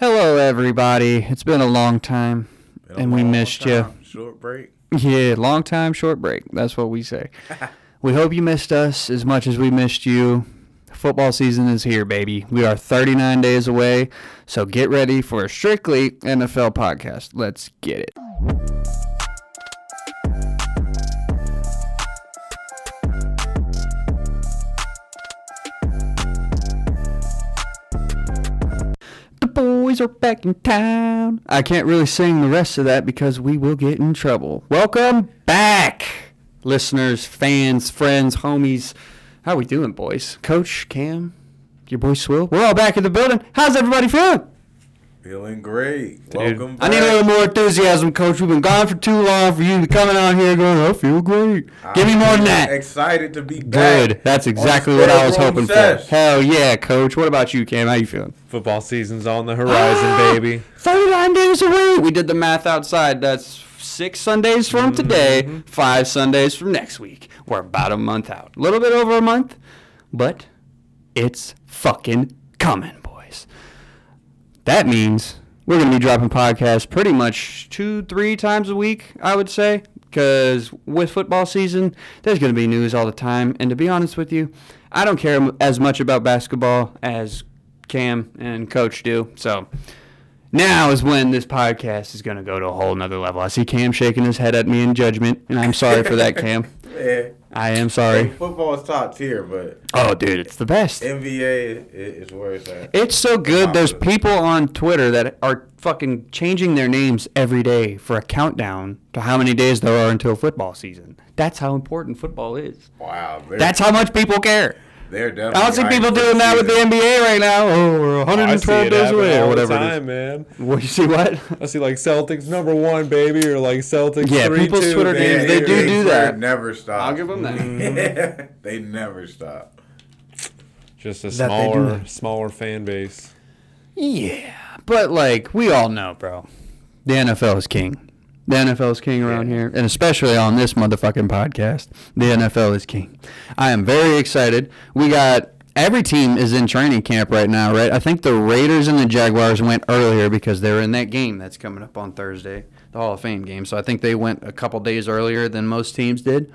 Hello, everybody. It's been a long time, a and we long missed you. Short break. Yeah, long time, short break. That's what we say. we hope you missed us as much as we missed you. Football season is here, baby. We are 39 days away, so get ready for a strictly NFL podcast. Let's get it. Boys are back in town. I can't really sing the rest of that because we will get in trouble. Welcome back, listeners, fans, friends, homies. How we doing, boys? Coach Cam, your boy Swill. We're all back in the building. How's everybody feeling? Feeling great. Welcome I need a little more enthusiasm, Coach. We've been gone for too long for you to be coming out here going, I feel great. Give me more than that. Excited to be back. Good. That's exactly what I was hoping Room for. Hell yeah, Coach. What about you, Cam? How you feeling? Football season's on the horizon, baby. 39 days away. We did the math outside. That's six Sundays from mm-hmm. today, five Sundays from next week. We're about a month out. A little bit over a month, but it's fucking coming, boys. That means we're going to be dropping podcasts pretty much two, three times a week, I would say. Because with football season, there's going to be news all the time. And to be honest with you, I don't care as much about basketball as Cam and Coach do. So now is when this podcast is going to go to a whole nother level. I see Cam shaking his head at me in judgment, and I'm sorry for that, Cam. Yeah. I am Hey, sorry. football is top tier, but Oh, dude, it's the best. NBA is where it's at. It's so good. There's people on Twitter that are fucking changing their names every day for a countdown to how many days there are until football season. That's how important football is. Wow. That's how much people care. They're I don't see people for doing that with the. NBA right now. Oh, we're 112 it days away or all whatever the it is. time, man. What you see? What? I see like Celtics number one, baby, or like Celtics Yeah, three people's two, Twitter baby. names, they do do swear that. Never stop. I'll give them that. they never stop. Just a That smaller, smaller fan base. Yeah, but like we all know, bro, the NFL is king. The NFL is king around Yeah. here, and especially on this motherfucking podcast, the NFL is king. I am very excited. We got every team is in training camp right now, right? I think the Raiders and the Jaguars went earlier because they're in that game that's coming up on Thursday, the Hall of Fame game. So I think they went a couple days earlier than most teams did.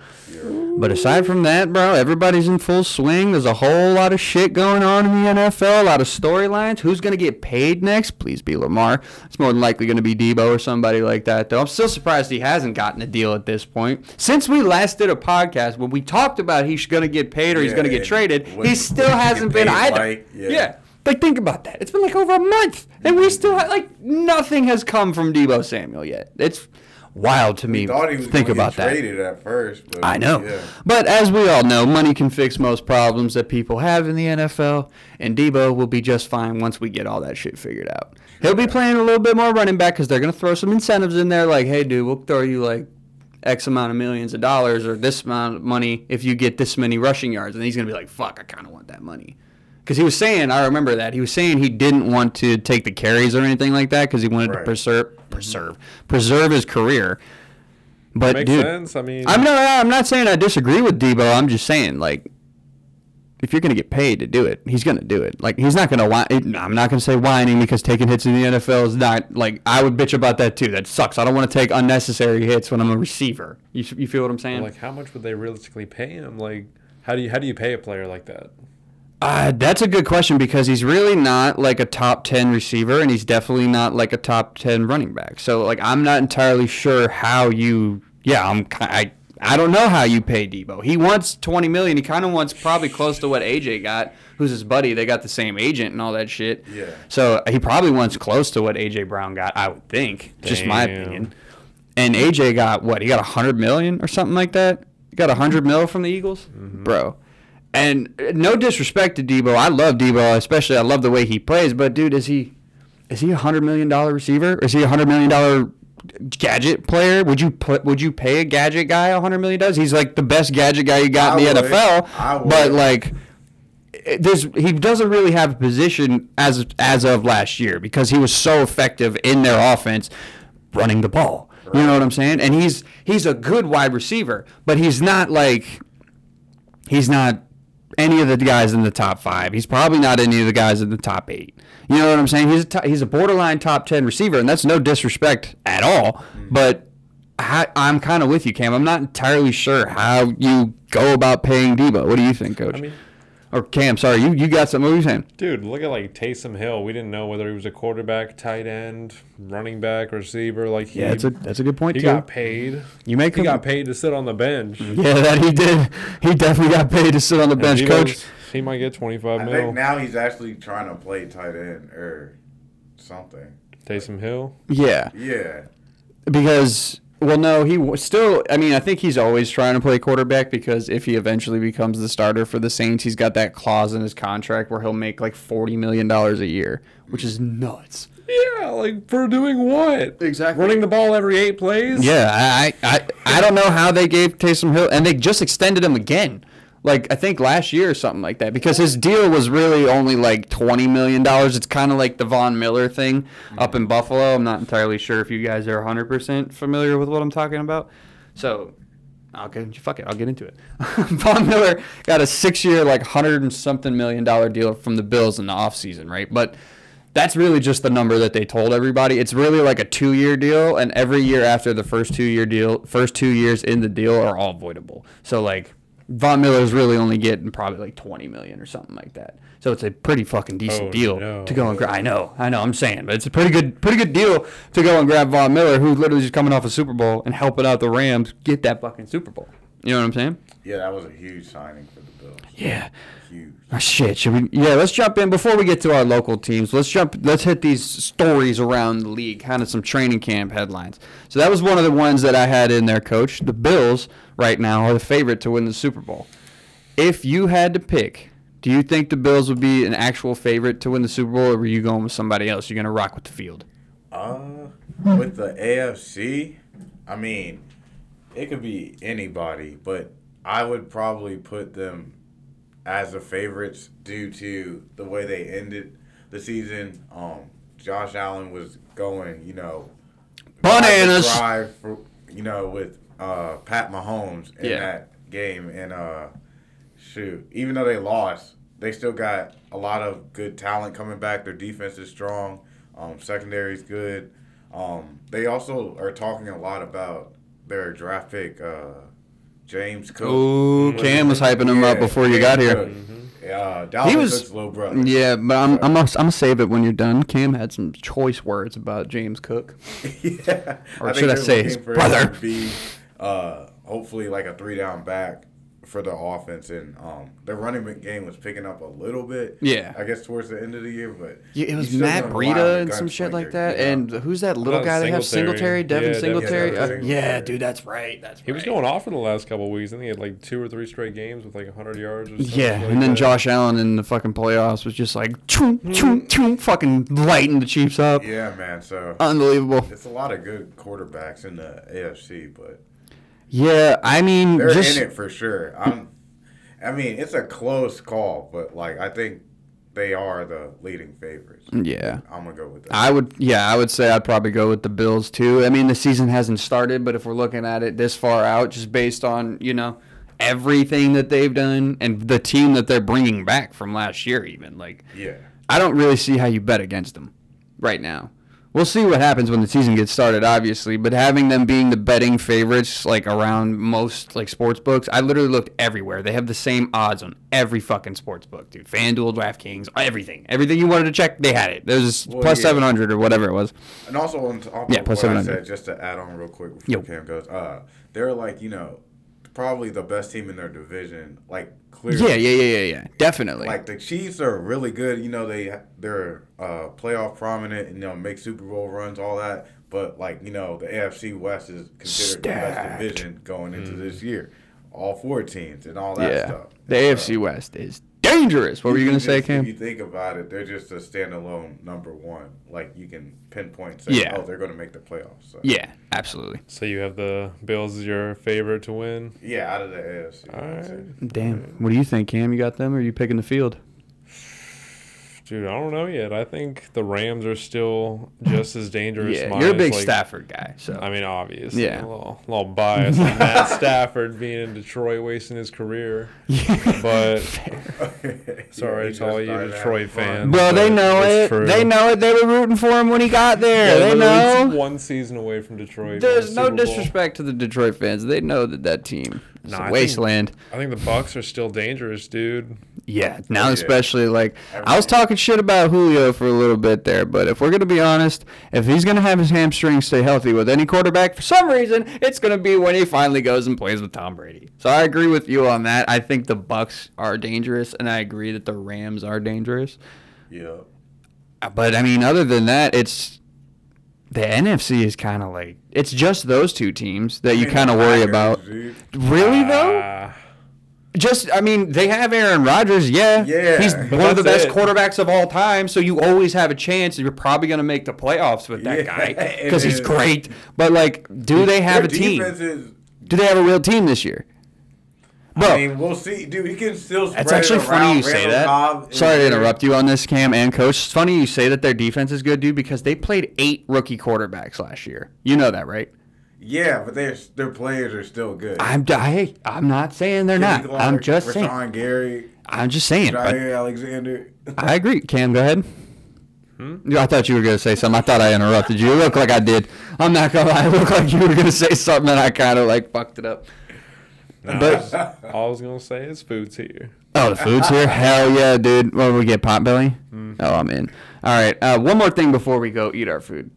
But aside from that, bro, everybody's in full swing. There's a whole lot of shit going on in the NFL, a lot of storylines. Who's going to get paid next? Please be Lamar. It's more than likely going to be Debo or somebody like that, though. I'm still surprised he hasn't gotten a deal at this point. Since we last did a podcast, when we talked about he's going to get paid or he's Yeah, going to get traded, he still hasn't been either. like, yeah. yeah. Like, think about that. It's been like over a month, and we still have, like, nothing has come from Debo Samuel yet. It's wild to me. Thought he was think gonna about get that. traded at first, but I know. Yeah. But as we all know, money can fix most problems that people have in the NFL, and Debo will be just fine once we get all that shit figured out. He'll be playing a little bit more running back because they're going to throw some incentives in there like, hey, dude, we'll throw you like X amount of millions of dollars or this amount of money if you get this many rushing yards. And he's going to be like, fuck, I kind of want that money. Because he was saying, I remember that. He was saying he didn't want to take the carries or anything like that because he wanted to Right. preserve, mm-hmm. preserve, preserve his career. But Makes dude, sense. I mean, I'm not. I'm not saying I disagree with Debo. I'm just saying like, if you're gonna get paid to do it, he's gonna do it. Like he's not gonna whine. I'm not gonna say whining because taking hits in the NFL is not like I would bitch about that too. That sucks. I don't want to take unnecessary hits when I'm a receiver. You, you feel what I'm saying? like how much would they realistically pay him? Like, how do you how do you pay a player like that? Uh, that's a good question because he's really not like a top 10 receiver and he's definitely not like a top 10 running back. So like I'm not entirely sure how you yeah, I'm ki- I I don't know how you pay Debo. He wants 20 million. He kind of wants probably close to what AJ got, who's his buddy. They got the same agent and all that shit. Yeah. So he probably wants close to what AJ Brown got, I would think. Just my Damn. opinion. And AJ got what? He got a 100 million or something like that. He got 100 mil from the Eagles? Bro. And uh, no disrespect to Debo. I love Debo, especially I love the way he plays, but dude, is he is he a 100 million dollar receiver? Is he a 100 million dollar gadget player? Would you put would you pay a gadget guy a 100 million dollars? He's like the best gadget guy you got in the would. NFL. I. But like there's he doesn't really have a position as as of last year because he was so effective in their offense running the ball. You know what I'm saying? And he's he's a good wide receiver, but he's not like he's not any of the guys in the top five. He's probably not any of the guys in the top eight. You know what I'm saying? He's a he's a borderline top ten receiver, and that's no disrespect at all. But I, I'm kind of with you, Cam. I'm not entirely sure how you go about paying Debo. What do you think, Coach? I mean, or Cam, sorry, you you got something. What were you saying? dude, look at like Taysom Hill. We didn't know whether he was a quarterback, tight end, running back, receiver. Like he, Yeah, that's a that's a good point he too. got paid. you make He him, got paid to sit on the bench. Yeah, that he did. He definitely got paid to sit on the bench, he Coach. was- he might get twenty five I mil. think now he's actually trying to play tight end or something. Taysom Hill. Yeah, Yeah. because well, no, he still. I mean, I think he's always trying to play quarterback because if he eventually becomes the starter for the Saints, he's got that clause in his contract where he'll make like forty million dollars a year, which is nuts. Yeah, like for doing what? Exactly. Running the ball every eight plays. Yeah, I, I, I I don't know how they gave Taysom Hill, and they just extended him again. Like I think last year or something like that, because his deal was really only like twenty million dollars. It's kind of like the Von Miller thing up in Buffalo. I'm not entirely sure if you guys are 100 percent familiar with what I'm talking about. So, I'll get fuck it. I'll get into it. Von Miller got a six-year, like hundred and something million dollar deal from the Bills in the offseason, right? But that's really just the number that they told everybody. It's really like a two-year deal, and every year after the first two-year deal, first two years in the deal are all voidable. So like Von Miller's really only getting probably like twenty million or something like that. So it's a pretty fucking decent Oh, deal no. to go and grab. I know, I know, I'm saying, but it's a pretty good, pretty good deal to go and grab Von Miller, who's literally just coming off a Super Bowl and helping out the Rams get that fucking Super Bowl. You know what I'm saying? Yeah, that was a huge signing for the Bills. Yeah. Huge. Oh, shit, should we? Yeah, let's jump in before we get to our local teams. Let's jump. Let's hit these stories around the league, kind of some training camp headlines. So that was one of the ones that I had in there, Coach. The Bills right now are the favorite to win the Super Bowl. If you had to pick, do you think the Bills would be an actual favorite to win the Super Bowl, or were you going with somebody else? You're gonna rock with the field. Uh, with the AFC, I mean, it could be anybody, but I would probably put them as the favorites due to the way they ended the season. Um, Josh Allen was going, you know, Bananas. drive for, you know, with uh, Pat Mahomes in Yeah. that game, and uh, shoot, even though they lost, they still got a lot of good talent coming back. Their defense is strong. Um, secondary is good. Um, they also are talking a lot about their draft pick, uh, James Cook. Ooh, Cam was hyping him up before you got here. Cook. Uh, He was- Cook's little brother. Yeah, but I'm I'm gonna, I'm gonna save it when you're done. Cam had some choice words about James Cook. yeah. Or think should I say his brother? Be uh, hopefully like a three down back for the offense, and um, their running back game was picking up a little bit. Yeah. I guess towards the end of the year, but Yeah, it was Matt gonna rely on Breida and some shit like that. you know? And who's that little thought guy they have? Singletary. Singletary, Devin Yeah, Devin Singletary. Uh, Singletary. yeah, dude, that's right. That's He was going off in the last couple of weeks. I think he had like two or three straight games with like 100 yards or something. Yeah, like and then that. Josh Allen in the fucking playoffs was just like choom, choom, choom, fucking lighting the Chiefs up. yeah, man. So Unbelievable. it's a lot of good quarterbacks in the AFC, but Yeah, I mean, they're just in it for sure. I'm. I mean, it's a close call, but like I think they are the leading favorites. yeah. I'm gonna go with that. I would, yeah, I would say I'd probably go with the Bills too. I mean, the season hasn't started, but if we're looking at it this far out, just based on you know everything that they've done and the team that they're bringing back from last year, even like yeah. I don't really see how you bet against them right now. We'll see what happens when the season gets started, obviously. But having them being the betting favorites, like around most like sports books, I literally looked everywhere. They have the same odds on every fucking sports book, dude. FanDuel, DraftKings, everything, everything you wanted to check, they had it. There's Well, plus yeah. seven hundred or whatever it was. And also on top Yeah, of plus what I 700. said, just to add on real quick before Yo. Cam goes, uh, they're like you know probably the best team in their division, like clearly. Yeah, yeah, yeah, yeah, yeah. Definitely. Like the Chiefs are really good. You know they they're uh, playoff prominent and you know make Super Bowl runs, all that. But like you know the AFC West is considered the best division going into this year. All four teams and all that yeah. stuff. The And, AFC uh, West is dangerous. What were you gonna just- say, If Cam? you think about it, they're just a standalone number one. Like you can pinpoint, say, Yeah. oh, they're going to make the playoffs. So. Yeah, absolutely. So you have the Bills as your favorite to win. Yeah, out of the AFC. All I'd say. right. Damn. What do you think, Cam? You got them, or are you picking the field? Dude, I don't know yet. I think the Rams are still just as dangerous. Yeah, minus, you're a big like, Stafford guy, so I mean, obviously, Yeah. a little, little bias on Matt Stafford being in Detroit, wasting his career. But sorry he to all you started Detroit having fans. Bro, they know it. true. They know it. They were rooting for him when he got there. Yeah, they know. One season away from Detroit. There's going no disrespect to the Detroit fans. They know that that team is Nah, I a think- wasteland. I think the Bucs are still dangerous, dude. Yeah, now yeah. especially like I was talking shit about Julio for a little bit there, but if we're gonna be honest, if he's gonna have his hamstrings stay healthy with any quarterback, for some reason, it's gonna be when he finally goes and plays with Tom Brady. So I agree with you on that. I think the Bucs are dangerous, and I agree that the Rams are dangerous. Yeah. Uh, But I mean, other than that, it's the NFC is kind of like it's just those two teams that you kind of worry about. dude. Really though? Just, I mean, they have Aaron Rodgers, yeah. Yeah. He's But one of the best it. quarterbacks of all time, so you always have a chance. You're probably going to make the playoffs with that Yeah, guy because he's great. But, like, do they have Their a team? is- Do they have a real team this year? Bro, I mean, we'll see, dude. He can still. Spread it's actually it funny you say that. Cobb Sorry to interrupt you on this, Cam and Coach. It's funny you say that their defense is good, dude, because they played eight rookie quarterbacks last year. You know that, right? Yeah, but their their players are still good. I'm, I, I'm not saying they're not. Kenny I'm Clark, just saying. Rashan Gary, I'm just saying. but- Jaire Alexander. I agree. Cam, go ahead. Yeah, I thought you were gonna say something. I thought I interrupted you. It looked like I did. I'm not gonna lie. It looked like you were gonna say something, and I kind of like fucked it up. nah, But- all I was gonna say is food's here. Oh, the food's here. Hell yeah, dude. What we get? Potbelly. Oh, I'm in. All right. Uh, one more thing before we go eat our food.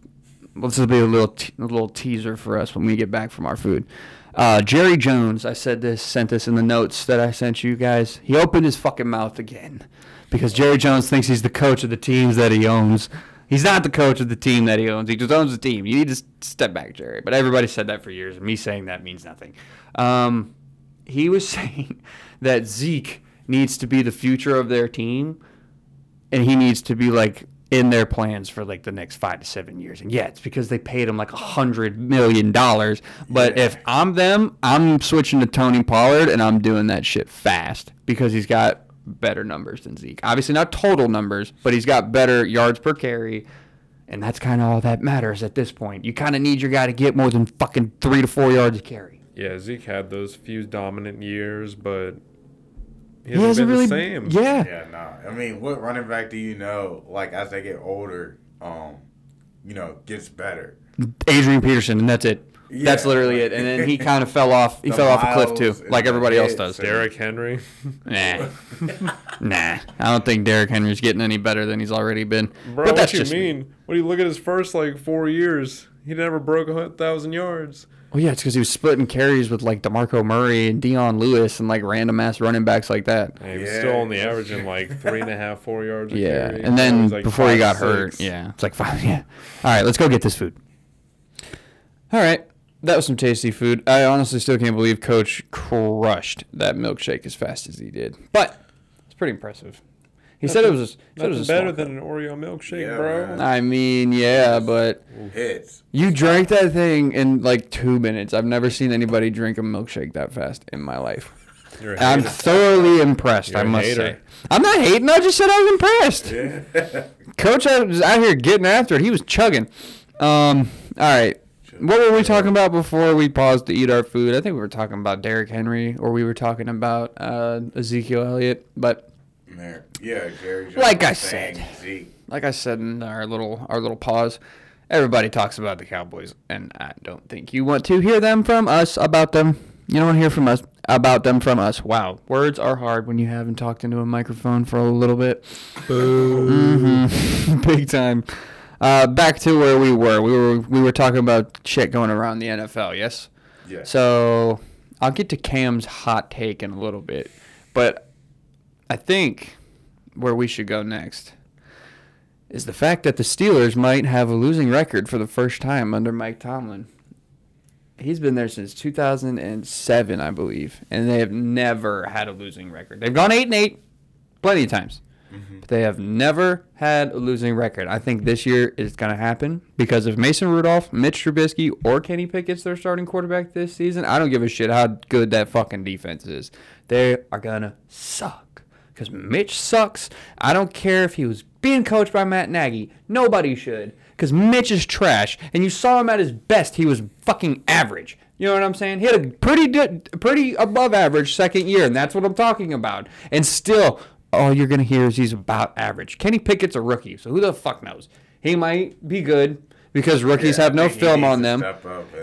This will be a little te- a little teaser for us when we get back from our food. Uh, Jerry Jones, I said this, sent this in the notes that I sent you guys. He opened his fucking mouth again because Jerry Jones thinks he's the coach of the teams that he owns. He's not the coach of the team that he owns. He just owns the team. You need to step back, Jerry. But everybody said that for years, me saying that means nothing. Um, he was saying that Zeke needs to be the future of their team, and he needs to be like in their plans for like the next five to seven years. And yeah, it's because they paid him like a hundred million dollars. But Yeah. if I'm them, I'm switching to Tony Pollard and I'm doing that shit fast because he's got better numbers than Zeke. Obviously not total numbers, but he's got better yards per carry. And that's kind of all that matters at this point. You kind of need your guy to get more than fucking three to four yards a carry. Yeah, Zeke had those few dominant years, but he He hasn't, hasn't been really, the same. yeah. Yeah, nah. I mean, what running back do you know? Like as they get older, um, you know, gets better. Adrian Peterson, and that's it. that's literally it. And then he kind of fell off. He fell off a cliff too, like everybody else does. and- Derrick Henry. Nah, nah. I don't think Derrick Henry's getting any better than he's already been. Bro, but that's what you just mean? What do you look at his first like four years? He never broke a thousand yards. Well, yeah, it's because he was splitting carries with like DeMarco Murray and Dion Lewis and like random ass running backs like that. And he was Yeah. still only averaging like three and a half, four yards. A Yeah, carry. and Now then he's, like, before he five, got hurt, six. yeah, it's like five. Yeah. All right, let's go get this food. All right, that was some tasty food. I honestly still can't believe Coach crushed that milkshake as fast as he did, but it's pretty impressive. He said it was. A, said it was a better small than an Oreo milkshake, Yeah, bro. man. I mean, yeah, but Hits. you drank that thing in like two minutes. I've never seen anybody drink a milkshake that fast in my life. You're a I'm hater. thoroughly impressed. You're I a must hater. say. I'm not hating. I just said I was impressed. Coach I was out here getting after it. He was chugging. Um. All right. What were we talking about before we paused to eat our food? I think we were talking about Derrick Henry, or we were talking about uh, Ezekiel Elliott. But Man, yeah, Jerry. Like I said. Zeke. like I said in our little our little pause, everybody talks about the Cowboys, and I don't think you want to hear them from us about them. You don't want to hear from us about them from us. Wow, words are hard when you haven't talked into a microphone for a little bit. hmm Big time. Uh, back to where we were. We were we were talking about shit going around the NFL. Yes. Yeah. So I'll get to Cam's hot take in a little bit, but I think where we should go next is the fact that the Steelers might have a losing record for the first time under Mike Tomlin. He's been there since 2007, I believe, and they have never had a losing record. They've gone eight and eight, plenty of times, mm-hmm. but they have never had a losing record. I think this year is going to happen because if Mason Rudolph, Mitch Trubisky, or Kenny Pickett's their starting quarterback this season, I don't give a shit how good that fucking defense is. They are gonna suck because Mitch sucks. I don't care if he was being coached by Matt Nagy. Nobody should, because Mitch is trash, and you saw him at his best. He was fucking average. You know what I'm saying? He had a pretty good, pretty above average second year, and that's what I'm talking about. And still, all you're gonna hear is he's about average. Kenny Pickett's a rookie, so who the fuck knows? He might be good because rookies Yeah, have no film on them.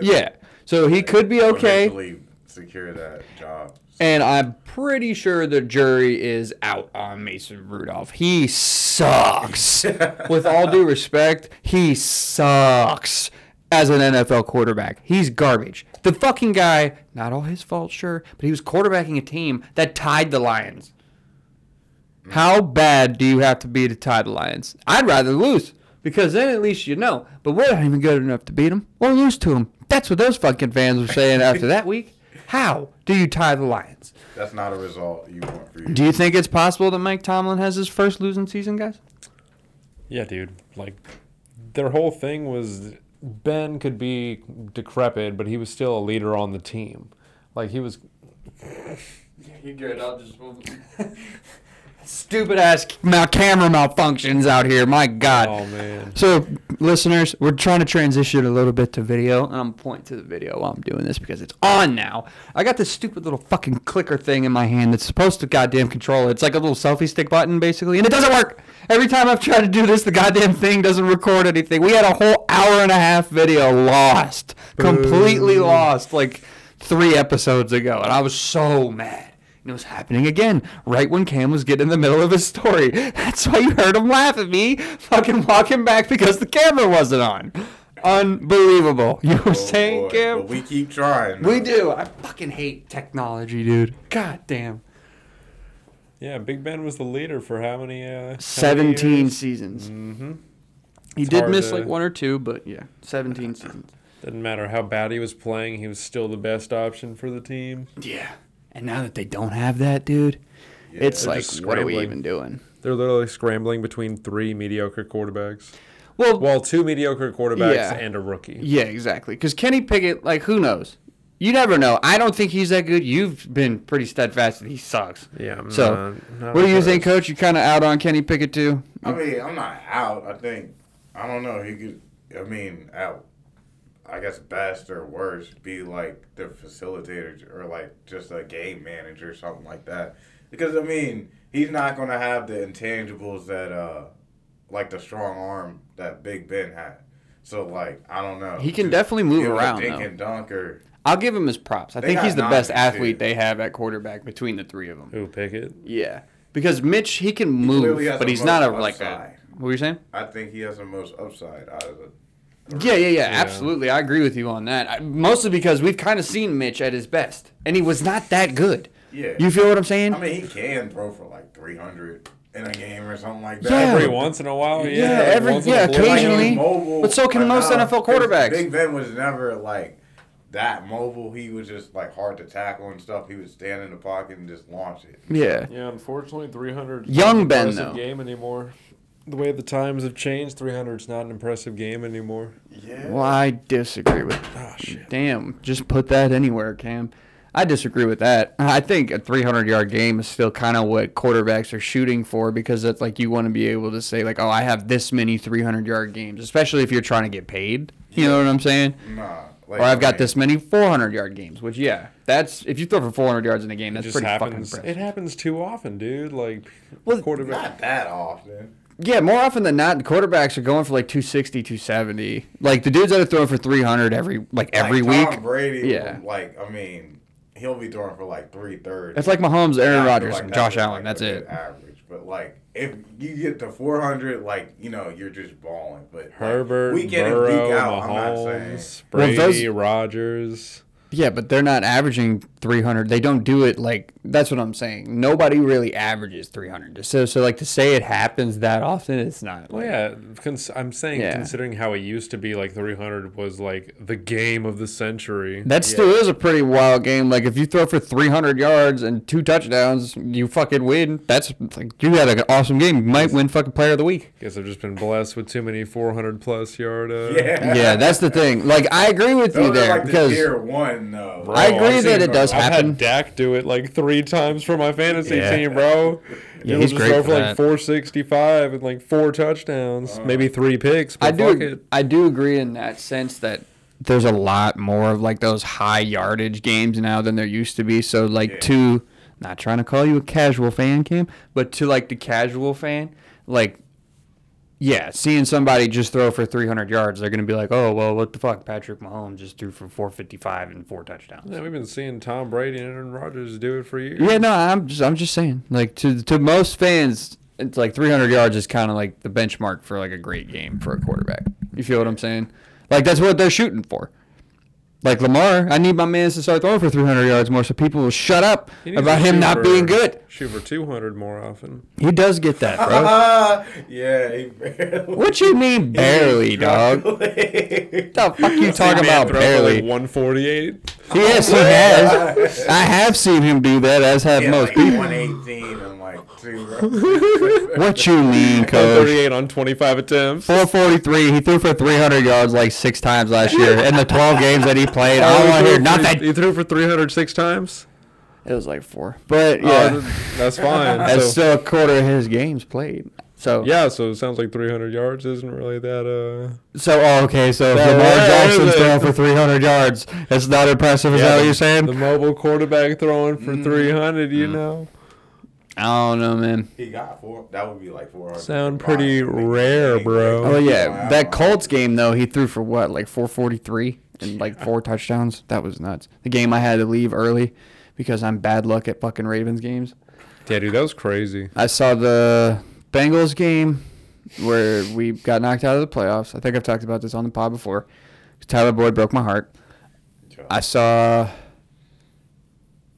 Yeah, so he could be okay. secure that job. And I'm pretty sure the jury is out on Mason Rudolph. He sucks. With all due respect, he sucks as an NFL quarterback. He's garbage. The fucking guy, not all his fault, sure, but he was quarterbacking a team that tied the Lions. How bad do you have to be to tie the Lions? I'd rather lose because then at least you know. But we're not even good enough to beat them or lose to them. That's what those fucking fans were saying after that week. How do you tie the Lions? That's not a result you want for you. Do you think it's possible that Mike Tomlin has his first losing season, guys? Yeah, dude. Like their whole thing was Ben could be decrepit, but he was still a leader on the team. Like he was You good? I'll just. Stupid ass camera malfunctions out here. My God. oh man. So, listeners, we're trying to transition a little bit to video, and I'm pointing to the video while I'm doing this because it's on now. I got this stupid little fucking clicker thing in my hand that's supposed to goddamn control it. It's like a little selfie stick button, basically, and it doesn't work. Every time I've tried to do this, the goddamn thing doesn't record anything. We had a whole hour and a half video lost, completely lost, like three episodes ago, and I was so mad. And it was happening again, right when Cam was getting in the middle of his story. That's why you heard him laugh at me, fucking walking back because the camera wasn't on. Unbelievable. You were Oh, saying, boy, Cam? But we keep trying. we do. I fucking hate technology, dude. God damn. Yeah, Big Ben was the leader for how many? Uh, how many 17 years? seasons. Mm-hmm. He It's did miss to- like one or two, but yeah, 17 seasons. Didn't matter how bad he was playing, he was still the best option for the team. Yeah. And now that they don't have that, dude, Yeah, it's like, what are we even doing? They're literally scrambling between three mediocre quarterbacks. Well, Well, two mediocre quarterbacks Yeah. and a rookie. Yeah, exactly. Because Kenny Pickett, like, who knows? You never know. I don't think he's that good. You've been pretty steadfast that he sucks. Yeah. I'm So, not- not What do you think, Coach? You kind of out on Kenny Pickett too? I mean, I'm not out. I think I don't know. He could. I mean, out. I guess best or worst be like the facilitator or like just a game manager or something like that. Because I mean, he's not gonna have the intangibles that uh, like the strong arm that Big Ben had. So like, I don't know. He can Just definitely move be able around, Dink though. and dunk or I'll give him his props. I They think got he's the best nine, athlete too. they have at quarterback between the three of them. Who pick it? Yeah, because Mitch he can move, clearly has but the he's not a most like a. upside. What were you saying? I think he has the most upside out of the. Yeah, yeah, yeah, Yeah. absolutely. I agree with you on that. I, mostly because we've kind of seen Mitch at his best, and he was not that good. Yeah. You feel what I'm saying? I mean, he can throw for like 300 in a game or something like that. Yeah. Every once in a while, yeah. Yeah, like every- once yeah, occasionally. Mobile, But so can most nah, NFL 'cause quarterbacks. Big Ben was never like that mobile. He was just like hard to tackle and stuff. He would stand in the pocket and just launch it. yeah. Yeah, unfortunately, 300 Young not Ben, though. game anymore. The way the times have changed, 300 is not an impressive game anymore. Yeah. Well, I disagree with. Oh shit. Damn, just put that anywhere, Cam. I disagree with that. I think a 300 yard game is still kind of what quarterbacks are shooting for because it's like you want to be able to say like, oh, I have this many 300 yard games, especially if you're trying to get paid. You know what I'm saying? Nah. Like, Or I've got this many 400 yard games, which yeah, that's if you throw for 400 yards in a game, It that's just pretty fucking happens. impressive. It happens too often, dude. Like, Well, quarterback. Not that often. Yeah, more often than not, the quarterbacks are going for like 260, 270. Like the dudes that are throwing for 300 every like every like, week. Tom Brady. Yeah. Like I mean, he'll be throwing for like three thirds. It's like Mahomes, Aaron I Rodgers, like and Josh Allen. like, That's it. Average, but like if you get to 400, like you know, you're just balling. But like, Herbert, week in Burrow, and week out, I'm not saying. Mahomes, Well, Brady, those- Rodgers. Yeah, but they're not averaging 300. They don't do it like that's what I'm saying. Nobody really averages 300. So so like to say it happens that often, it's not. Well, like- yeah, cons- I'm saying Yeah. considering how it used to be, like 300 was like the game of the century. That still is a pretty wild game. Like if you throw for 300 yards and two touchdowns, you fucking win. That's like you had an awesome game. You might win fucking player of the week. Guess I've just been blessed with too many 400 plus yard. Uh, Yeah. Yeah, that's the thing. Like I agree with you Those are there like because the tier one though. Bro, I agree I've that it does I've had Dak do it like three times for my fantasy Yeah. team, bro. Yeah, He'll he's just great throw for for like that. 465 and like four touchdowns, uh-huh. maybe three picks. But I do. it. I do agree in that sense that there's a lot more of like those high yardage games now than there used to be. So like Yeah. to not trying to call you a casual fan, Cam, but to like the casual fan, like yeah, seeing somebody just throw for 300 yards, they're gonna be like, oh well, what the fuck? Patrick Mahomes just threw for 455 and four touchdowns. Yeah, we've been seeing Tom Brady and Aaron Rodgers do it for years. Yeah, no, I'm just I'm just saying. Like to to most fans, it's like 300 yards is kind of like the benchmark for like a great game for a quarterback. You feel what I'm saying? Like that's what they're shooting for. Like Lamar, I need my man to start throwing for 300 yards more, so people will shut up about him not for- being good. Shoot for 200 more often. He does get that, bro. yeah, he barely. what you mean barely, dog? What the fuck you talking Man about throw barely? Like 148. Yes, he oh, has. I have seen him do that, as have Yeah, most like people. 118 and like two. What you mean, coach? 38 on 25 attempts. 443. He threw for 300 yards like six times last year. In the 12 games that he played, I Oh, don't he want to threw hear for- nothing. He threw for 306 times. It was like four, but Oh, yeah, th- that's fine. that's so, still a quarter of his games played. So yeah, so it sounds like 300 yards isn't really that. uh So oh, okay, so if Lamar where is Jackson's throwing for 300 yards, it's not impressive. Is yeah, that what you're saying? The mobile quarterback throwing for 300, you know, I don't know, man. He got four. That would be like four. Sound pretty rare, bro. Oh yeah, that Colts game though, he threw for what, like 443 and like four touchdowns. That was nuts. The game I had to leave early because I'm bad luck at fucking Ravens games. yeah, dude, that was crazy. I saw the Bengals game where we got knocked out of the playoffs. I think I've talked about this on the pod before. Tyler Boyd broke my heart. I saw.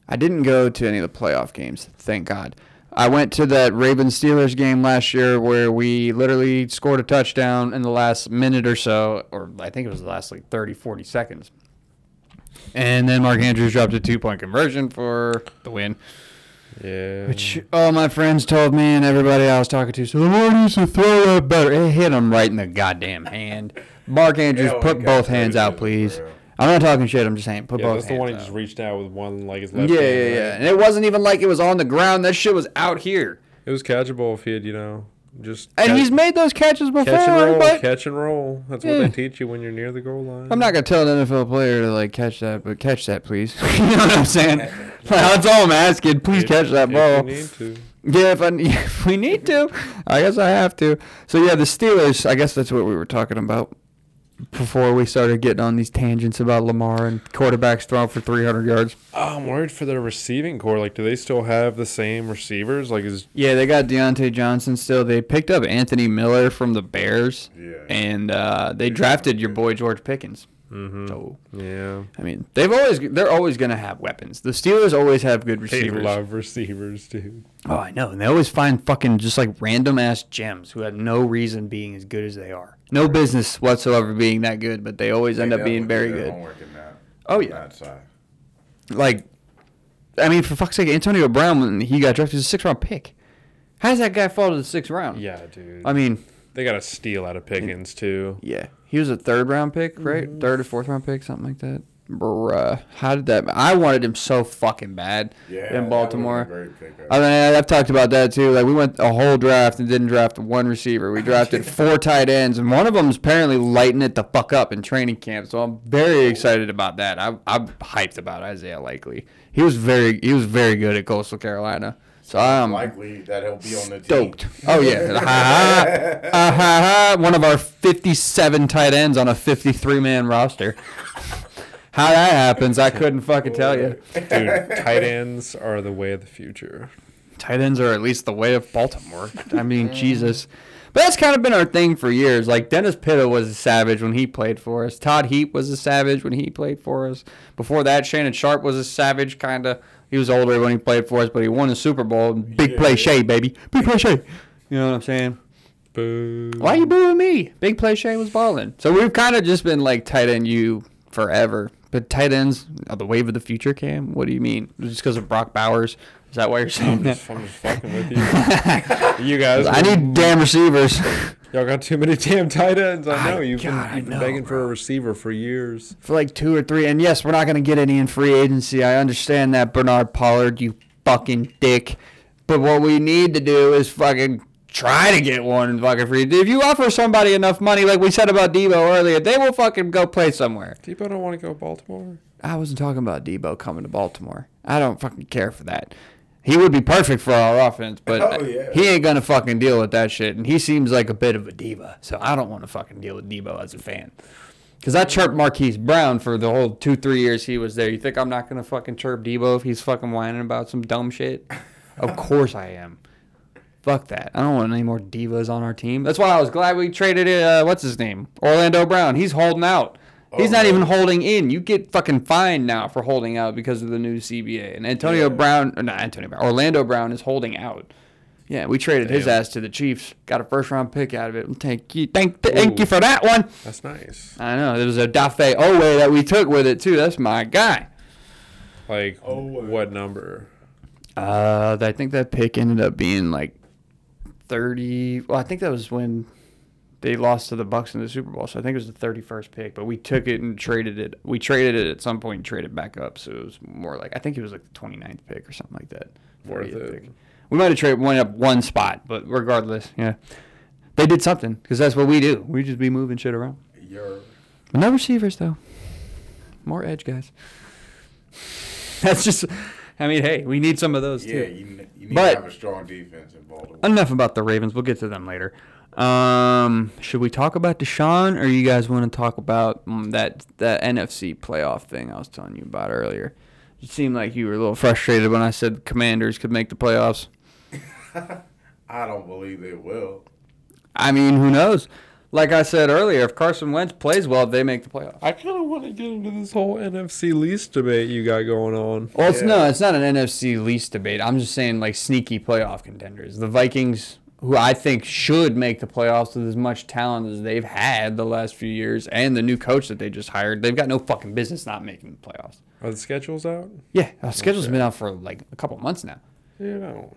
I didn't go to any of the playoff games, thank God. I went to that Ravens Steelers game last year where we literally scored a touchdown in the last minute or so, or I think it was the last like 30, 40 seconds. And then Mark Andrews dropped a two point conversion for the win. Yeah. Which all my friends told me and everybody I was talking to, so Lamar needs to throw that better. It hit him right in the goddamn hand. Mark Andrews, put both hands out, please. I'm not talking shit. I'm just saying, put yeah, both that's the hands one he out. just reached out with one like his yeah, left yeah, hand, yeah. right? And it wasn't even like it was on the ground. That shit was out here. It was catchable if he had, you know, just And catch, he's made those catches before, catch and roll, but catch and roll. That's Yeah. what they teach you when you're near the goal line. I'm not gonna tell an NFL player to like catch that, but catch that, please. you know what I'm saying? Like, that's all I'm asking. Please If- catch that if ball. you need to. Yeah, if, I, if we need to, I guess I have to. So yeah, the Steelers. I guess that's what we were talking about before we started getting on these tangents about Lamar and quarterbacks throwing for 300 yards. Oh, I'm worried for their receiving corps. Like, do they still have the same receivers? Like, is Yeah, they got Diontae Johnson still. They picked up Anthony Miller from the Bears, Yeah. and uh, they drafted your boy George Pickens. mm-hmm. So yeah, I mean, they've always they're always gonna have weapons. The Steelers always have good receivers. they love receivers, too. Oh, I know. And they always find fucking just like random ass gems who have no reason being as good as they are. No business whatsoever being that good, but they always end up being very good. that- Oh, yeah. That side. Like, I mean, for fuck's sake, Antonio Brown, when he got drafted, as a six round pick. How does that guy fall to the sixth round? Yeah, dude. I mean, they got a steal out of Pickens too. yeah. He was a third round pick, right? Third or fourth round pick, something like that. Bruh. How did that. I wanted him so fucking bad Yeah. in Baltimore. a great pickup. I mean, I've talked about that too. Like we went a whole draft and didn't draft one receiver. We drafted four tight ends, and one of them is apparently lighting it the fuck up in training camp. So I'm very excited about that. I'm, I'm hyped about Isaiah Likely. He was very he was very good at Coastal Carolina. So I'm likely that he'll be on the stoked. team. Oh yeah, ha, ha, ha. one of our 57 tight ends on a 53 man roster. How that happens, I couldn't fucking tell you. Dude, tight ends are the way of the future. tight ends are at least the way of Baltimore. I mean, mm. Jesus. But that's kind of been our thing for years. Like Dennis Pitta was a savage when he played for us. Todd Heap was a savage when he played for us. Before that, Shannon Sharpe was a savage, kind of. He was older when he played for us, but he won the Super Bowl. Big play Shay, baby. Big play Shay. You know what I'm saying? Boo. Why you booing me? Big play Shay was balling. So we've kind of just been like tight end you forever. But tight ends are the wave of the future, Cam? What do you mean? Just because of Brock Bowers? Is that why you're saying I'm that? just, I'm just fucking with you. you guys, I need damn receivers. y'all got too many damn tight ends. I know you've God, been, you've been know, begging for a receiver for years. for like two or three. And yes, we're not going to get any in free agency. I understand that, Bernard Pollard, you fucking dick. But what we need to do is fucking try to get one fucking free. If you offer somebody enough money, like we said about Debo earlier, they will fucking go play somewhere. Debo don't want to go to Baltimore. I wasn't talking about Debo coming to Baltimore. I don't fucking care for that. He would be perfect for our offense, but Oh, yeah. he ain't gonna fucking deal with that shit. And he seems like a bit of a diva, so I don't want to fucking deal with Debo as a fan. Cause I chirped Marquise Brown for the whole two three years he was there. You think I'm not gonna fucking chirp Debo if he's fucking whining about some dumb shit? Of course I am. Fuck that. I don't want any more divas on our team. That's why I was glad we traded uh, what's his name? Orlando Brown. He's holding out. He's Oh, not really? even holding in. You get fucking fined now for holding out because of the new CBA. And Antonio Yeah. Brown, or not Antonio Brown, Orlando Brown is holding out. Yeah, we traded his ass to the Chiefs. Got a first round pick out of it. Thank you, thank, thank you for that one. That's nice. I know there was a Dafe Owe that we took with it too. That's my guy. Like, wow. what number? Uh, I think that pick ended up being like thirty. Well, I think that was when they lost to the Bucs in the Super Bowl. So I think it was the thirty-first pick. But we took it and traded it. We traded it at some point and traded back up. So it was more like I think it was like the 29th pick or something like that. Worth 40th it. pick. We might have traded one up one spot, but regardless, yeah, they did something because that's what we do. We just be moving shit around. You're no receivers though. More edge guys. That's just. I mean, hey, we need some of those yeah. too. You, you need But- to have a strong defense in Baltimore. Enough about the Ravens. We'll get to them later. Um, should we talk about Deshaun, or you guys want to talk about mm, that that NFC playoff thing I was telling you about earlier? It seemed like you were a little frustrated when I said Commanders could make the playoffs. I don't believe they will. I mean, who knows? Like I said earlier, if Carson Wentz plays well, they make the playoffs. I kind of want to get into this whole NFC least debate you got going on. Well, it's Yeah. no, it's not an NFC least debate. I'm just saying like sneaky playoff contenders. The Vikings, who I think should make the playoffs with as much talent as they've had the last few years, and the new coach that they just hired, they've got no fucking business not making the playoffs. Are the schedules out? Yeah, our schedule's been out for like a couple months now. You know.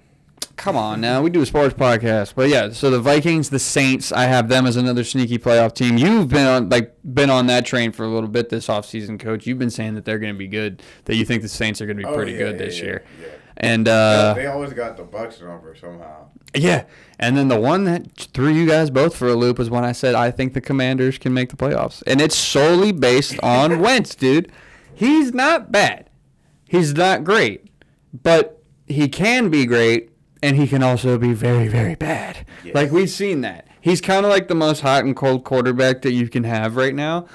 Come on now, we do a sports podcast, but yeah. So the Vikings, the Saints, I have them as another sneaky playoff team. You've been on like been on that train for a little bit this offseason, coach. You've been saying that they're going to be good, that you think the Saints are going to be Oh, pretty yeah, good yeah, this yeah, year. yeah. And uh, they always got the Bucs number somehow. Yeah, and then the one that threw you guys both for a loop was when I said I think the Commanders can make the playoffs, and it's solely based on Wentz, dude. He's not bad, he's not great, but he can be great, and he can also be very, very bad. Yes. Like we've seen that. He's kind of like the most hot and cold quarterback that you can have right now.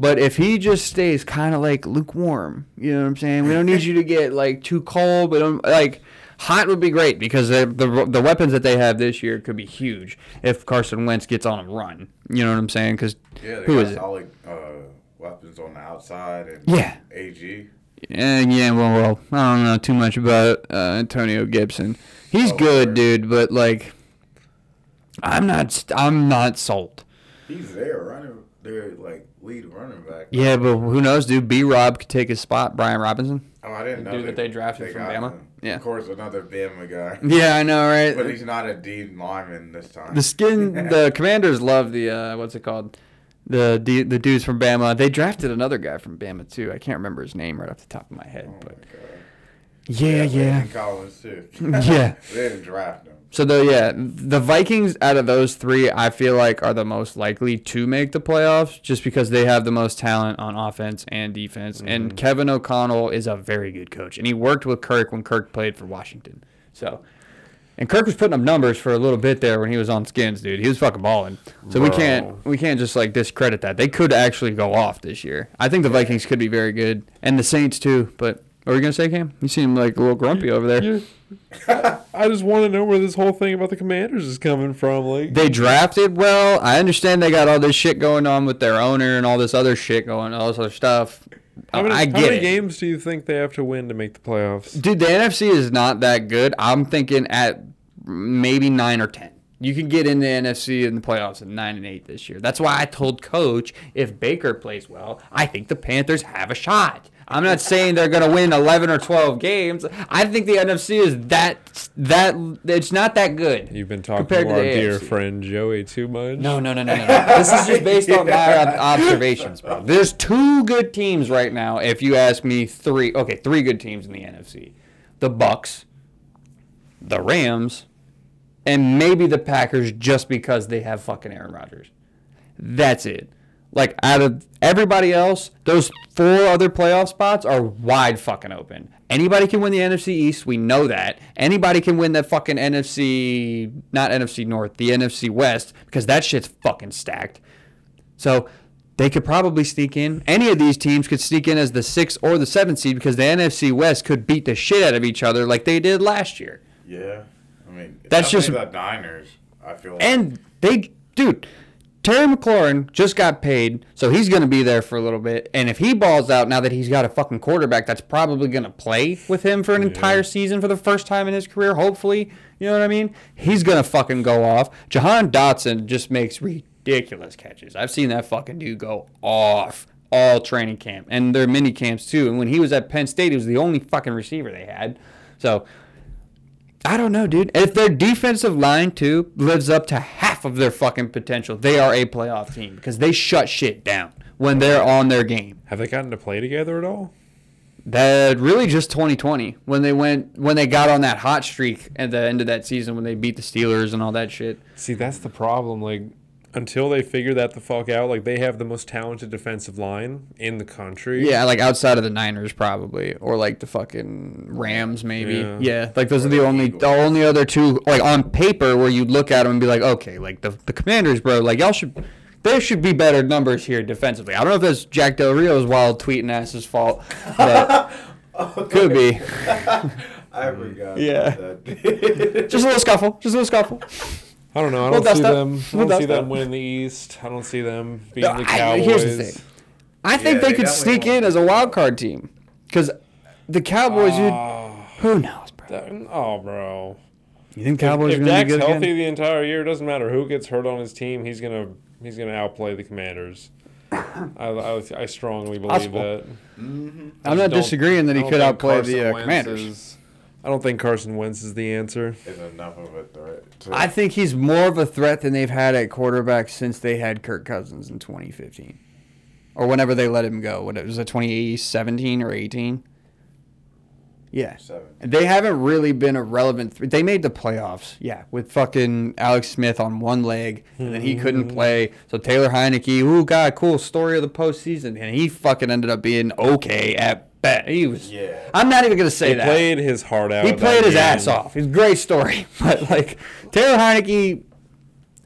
But if he just stays kind of like lukewarm, you know what I'm saying? We don't need you to get like too cold, but um, like hot would be great because the, the the weapons that they have this year could be huge if Carson Wentz gets on a run. You know what I'm saying? Because Yeah, they who got is it? solid uh, weapons on the outside and Yeah. AG. And yeah, well, well, I don't know too much about uh, Antonio Gibson. He's Oh, good, sure. dude, but like, I'm not, I'm not sold. He's there running. They're like lead running back. Yeah, but who knows, dude? B. Rob could take his spot. Brian Robinson. Oh, I didn't The know dude that they drafted from Bama? him. Yeah. Of course, another Bama guy. Yeah, I know, right? But he's not a D lineman this time. The skin, the Commanders love the uh, what's it called? The the the dudes from Bama. They drafted another guy from Bama too. I can't remember his name right off the top of my head, Oh but God. yeah, yeah, Collins too. Yeah. they didn't draft him. So the yeah, the Vikings out of those three, I feel like are the most likely to make the playoffs, just because they have the most talent on offense and defense. And mm-hmm. Kevin O'Connell is a very good coach, and he worked with Kirk when Kirk played for Washington. So, and Kirk was putting up numbers for a little bit there when he was on Skins, dude. He was fucking balling. So we can't we can't just like discredit that. They could actually go off this year. I think the Vikings could be very good, and the Saints too. But what were you gonna say, Cam? You seem like a little grumpy over there. You- I just want to know where this whole thing about the Commanders is coming from. Like, They drafted well. I understand they got all this shit going on with their owner and all this other shit going, all this other stuff. How many, I how many it. games do you think they have to win to make the playoffs? Dude, the NFC is not that good. I'm thinking at maybe nine or ten. You can get in the NFC in the playoffs at nine and eight this year. That's why I told Coach if Baker plays well, I think the Panthers have a shot. I'm not saying they're gonna win 11 or 12 games. I think the NFC is that that it's not that good. You've been talking to to our dear AFC. friend Joey too much. No, no, no, no, no. no. This is just based on my observations, bro. There's two good teams right now. If you ask me, three. Okay, three good teams in the NFC: the Bucs, the Rams, and maybe the Packers just because they have fucking Aaron Rodgers. That's it. Like out of everybody else, those four other playoff spots are wide fucking open. Anybody can win the NFC East. We know that. Anybody can win the fucking NFC, not NFC North, the NFC West, because that shit's fucking stacked. So they could probably sneak in. Any of these teams could sneak in as the sixth or the seventh seed because the NFC West could beat the shit out of each other like they did last year. Yeah, I mean That's just- the Niners. I feel like. And they, dude, Terry McLaurin just got paid, so he's going to be there for a little bit. And if he balls out now that he's got a fucking quarterback that's probably going to play with him for an entire season for the first time in his career, hopefully, you know what I mean? He's going to fucking go off. Jahan Dotson just makes ridiculous catches. I've seen that fucking dude go off all training camp and their mini camps too. And when he was at Penn State, he was the only fucking receiver they had. So I don't know, dude. If their defensive line too lives up to half of their fucking potential, they are a playoff team because they shut shit down when they're on their game. Have they gotten to play together at all? That really just 2020 when they went when they got on that hot streak at the end of that season when they beat the Steelers and all that shit. See, that's the problem. Like, until they figure that the fuck out, like they have the most talented defensive line in the country. Yeah, like outside of the Niners probably or like the fucking Rams maybe. Yeah. Yeah, like those Or are the the only Eagles. the only other two like on paper where you'd look at them and be like, okay, like the the Commanders, bro, like y'all should. There should be better numbers here defensively. I don't know if that's Jack Del Rio's wild tweeting ass's fault, but could be. I forgot. Yeah. about that. Just a little scuffle. Just a little scuffle. I don't know. I don't see dust up. them. I We'll don't see them up. winning the East. I don't see them beating the I- Cowboys. here's the thing. I think Yeah, they they could sneak won't. in as a wild card team because the Cowboys. you'd- Oh, who knows, bro? that- oh, bro. You think Cowboys if are gonna be Dak's good healthy again? the entire year, it doesn't matter who gets hurt on his team. He's gonna he's gonna outplay the Commanders. I, I, I strongly believe Possible. that. Mhm. I'm not disagreeing that he could outplay Carson the uh, Commanders. is- I don't think Carson Wentz is the answer. Is enough of a threat. To, I think he's more of a threat than they've had at quarterback since they had Kirk Cousins in 2015, or whenever they let him go. What it was it, 2017 or 18? Yeah, Seven. they haven't really been a relevant. Th- they made the playoffs, yeah, with fucking Alex Smith on one leg, and then he couldn't mm-hmm. play. So Taylor Heinicke, ooh, god, cool story of the postseason, and he fucking ended up being okay at best. He was. Yeah. I'm not even gonna say He that. played his heart out. He played his game. ass off. He's a great story. But like Taylor Heinicke,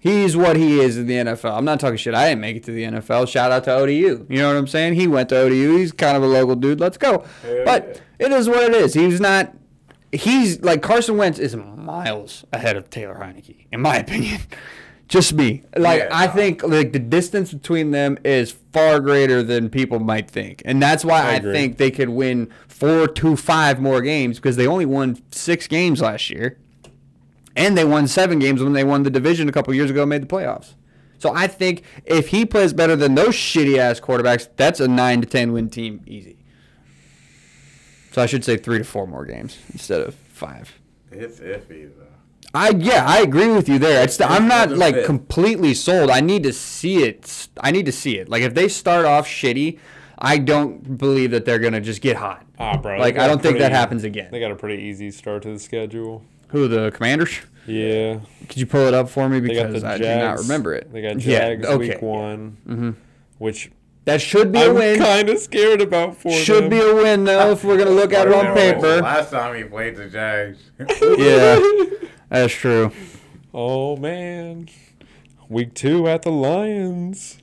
he's what he is in the NFL. I'm not talking shit. I didn't make it to the NFL. Shout out to ODU. You know what I'm saying? He went to ODU. He's kind of a local dude. Let's go. Hell but it is what it is. He's not. He's like Carson Wentz is miles ahead of Taylor Heinicke, in my opinion. Just me. Like Yeah, I no. think like the distance between them is far greater than people might think, and that's why I I, think they could win four to five more games because they only won six games last year, and they won seven games when they won the division a couple years ago, and made the playoffs. So I think if he plays better than those shitty ass quarterbacks, that's a nine to ten win team easy. So I should say three to four more games instead of five. It's iffy though. I yeah, I agree with you there. It's I'm not like fit. completely sold. I need to see it. I need to see it. Like if they start off shitty, I don't believe that they're gonna just get hot. Ah, bro. Like I don't a think that happens again. They got a pretty easy start to the schedule. Who the Commanders? Yeah. Could you pull it up for me because I Jags. do not remember it. They got Yeah, Jags okay, week one, Mhm. which That should be a I'm win. kind of scared about for Should them. be a win though if we're gonna look at it on paper. Last time he played the Jags. Yeah, that's true. Oh man, week two at the Lions.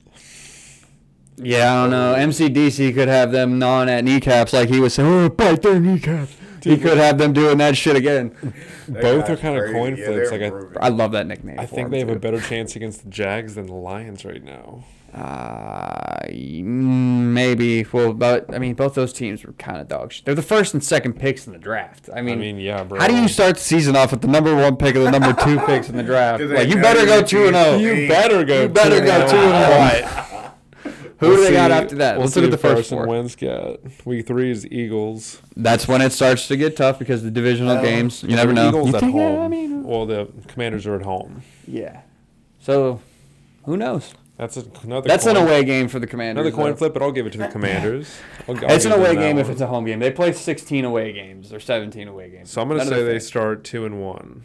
Yeah, I don't know. MCDC could have them gnawing at kneecaps like he was saying, oh, bite their kneecaps. He could have them doing that shit again. That Both are guy's kind of coin Yeah, flips. Like improving. I love that nickname. I, I for think him, they have a better chance against the Jags than the Lions right now. Uh, maybe. Well, but I mean, both those teams were kind of dogs. They're the first and second picks in the draft. I I mean, mean, yeah, bro. how do you start the season off with the number one pick and the number two picks in the draft? Like, you better go get two and zero. you. You better go. You better go and two oh. and zero. Who do We'll they got after that? We'll Let's look at the if first Carson four. Wentz got week three is Eagles. That's when it starts to get tough because the divisional Uh, games. You never know. Eagles You at home. I mean, well, the Commanders are at home. yeah. So, who knows? That's a, another. That's coin, an away game for the Commanders. Another coin though. flip, but I'll give it to the Commanders. I'll, I'll It's an away game if one. it's a home game. They play 16 away games or 17 away games. So I'm gonna say they start two and one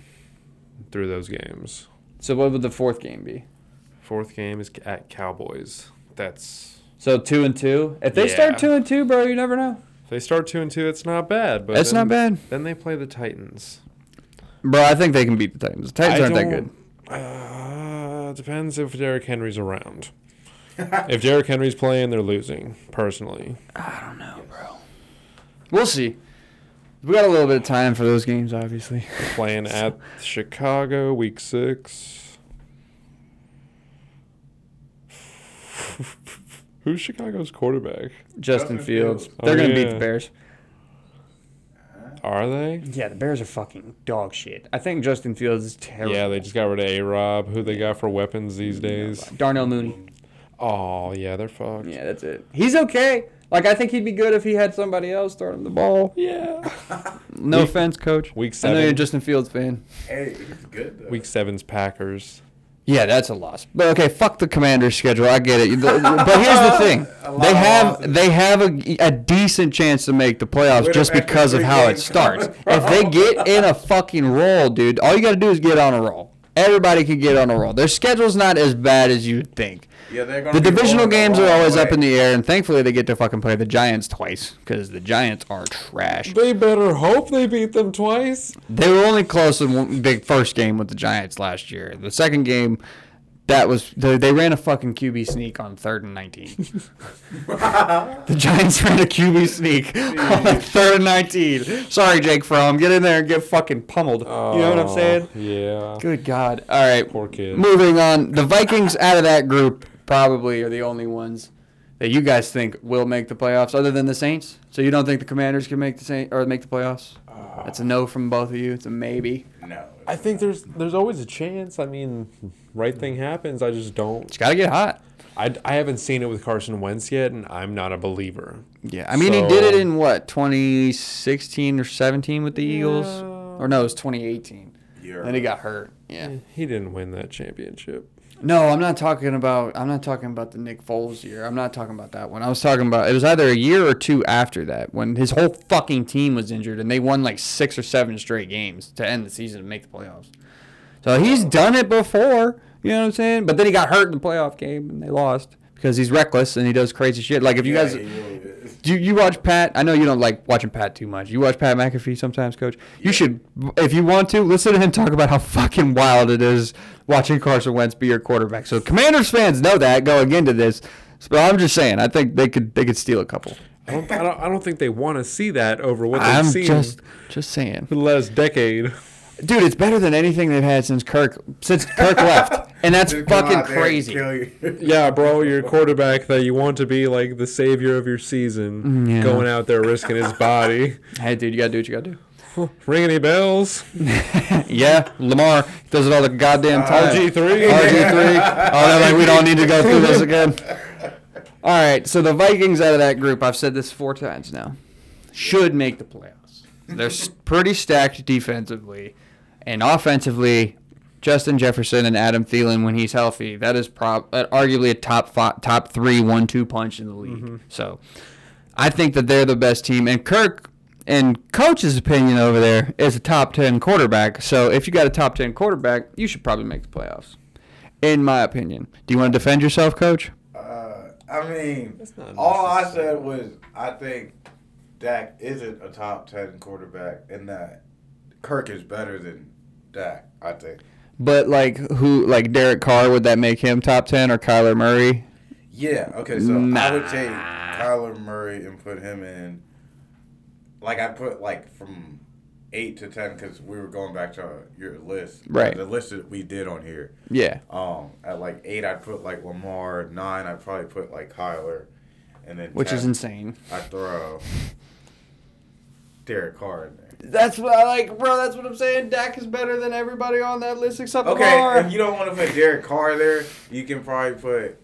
through those games. So what would the fourth game be? Fourth game is at Cowboys. That's So two and two. If they Yeah. start two and two, bro, you never know. if they start two and two. It's not bad, but It's then- not bad, Then they play the Titans. bro. I think they can beat the Titans. The Titans I aren't that good. Uh, depends if Derrick Henry's around. if Derrick Henry's playing, they're losing. Personally, I don't know, bro. We'll see. We got a little bit of time for those games, obviously. They're playing at Chicago, Week Six. Who's Chicago's quarterback? Justin Justin Fields. Fields. They're Oh, gonna beat the Bears. Are they? Yeah, the Bears are fucking dog shit. I think Justin Fields is terrible. Yeah, they just got rid of A Rob. Who they got for weapons these days? Uh, Darnell Mooney. Oh yeah, they're fucked. Yeah, that's it. He's okay. Like I think he'd be good if he had somebody else throwing him the ball. Yeah. No Week- offense, coach. Week seven. I know you're a. Justin Fields fan. Hey, he's good though. Week seven's Packers. Yeah, that's a loss. But okay, fuck the Commander's schedule. I get it. But here's the thing: they have they have a, a decent chance to make the playoffs just because of how it starts. If they get in a fucking roll, dude, all you got to do is get on a roll. Everybody can get on a roll. Their schedule's not as bad as you'd think. Yeah, they're gonna The divisional rolling the games are wrong always up in the air, and thankfully they get to fucking play the Giants twice because the Giants are trash. They better hope they beat them twice. They were only close in one, the first game with the Giants last year. The second game, that was they, they ran a fucking QB sneak on third and nineteen. the Giants ran a QB sneak on third and nineteen. Sorry, Jake Fromm, get in there and get fucking pummeled. you know what I'm oh, saying? Oh, Yeah. Good God! All right, Poor kid. moving on. The Vikings out of that group probably are the only ones that you guys think will make the playoffs, other than the Saints. So you don't think the Commanders can make the Saint or make the playoffs? Uh, That's a no from both of you. It's a maybe. No. I think there's there's always a chance. I mean, right thing happens. I just don't. It's got to get hot. I, I haven't seen it with Carson Wentz yet, and I'm not a believer. Yeah, I mean he did it in what 2016 or 17 with the Eagles, Yeah. or no, it was 2018. You're Then he got hurt. Yeah. He didn't win that championship. No, I'm not talking about. I'm not talking about the Nick Foles year. I'm not talking about that one. I was talking about. It was either a year or two after that when his whole fucking team was injured and they won like six or seven straight games to end the season and make the playoffs. So he's done it before. You know what I'm saying? But then he got hurt in the playoff game and they lost because he's reckless and he does crazy shit. Like if you Yeah, guys. He really is. Do you, you watch Pat? I know you don't like watching Pat too much. You watch Pat McAfee sometimes, Coach. You should, if you want to, listen to him talk about how fucking wild it is watching Carson Wentz be your quarterback. So Commanders fans know that going into this. But I'm just saying, I think they could they could steal a couple. I don't, I don't, I don't think they want to see that over what they've I'm seen just just saying, for the last decade. Dude. It's better than anything they've had since Kirk since Kirk left, and that's Just come fucking out there and crazy. you. Yeah, bro, your quarterback that you want to be like the savior of your season, Mm, yeah. going out there risking his body. Hey, dude, you gotta do what you gotta do. Ring any bells? Yeah, Lamar does it all the goddamn time. RG3? RG3. Oh, no, like we don't need to go through this again. All right, so the Vikings out of that group, I've said this four times now, should make the playoffs. They're pretty stacked defensively, and offensively, Justin Jefferson and Adam Thielen when he's healthy, that is prob- arguably a top five, top three one-two punch in the league. So, I think that they're the best team, and Kirk. In coach's opinion over there is a top 10 quarterback. So if you got a top 10 quarterback, you should probably make the playoffs. In my opinion. Do you want to defend yourself, coach? Uh, I mean, all I said was I think Dak isn't a top ten quarterback, and that Kirk is better than Dak. I think. But like who like Derek Carr would that make him top 10 or Kyler Murray? Yeah. Okay. So I would take Nah. Kyler Murray and put him in. Like I put like from eight to ten because we were going back to your list. Right. The list that we did on here. Yeah. Um, at like eight, I'd put like Lamar. Nine, I'd probably put like Kyler, and then Which 10, is insane. I throw Derek Carr in there. That's what I like, bro. That's what I'm saying. Dak is better than everybody on that list except Okay, if you don't want to put Derek Carr there, you can probably put,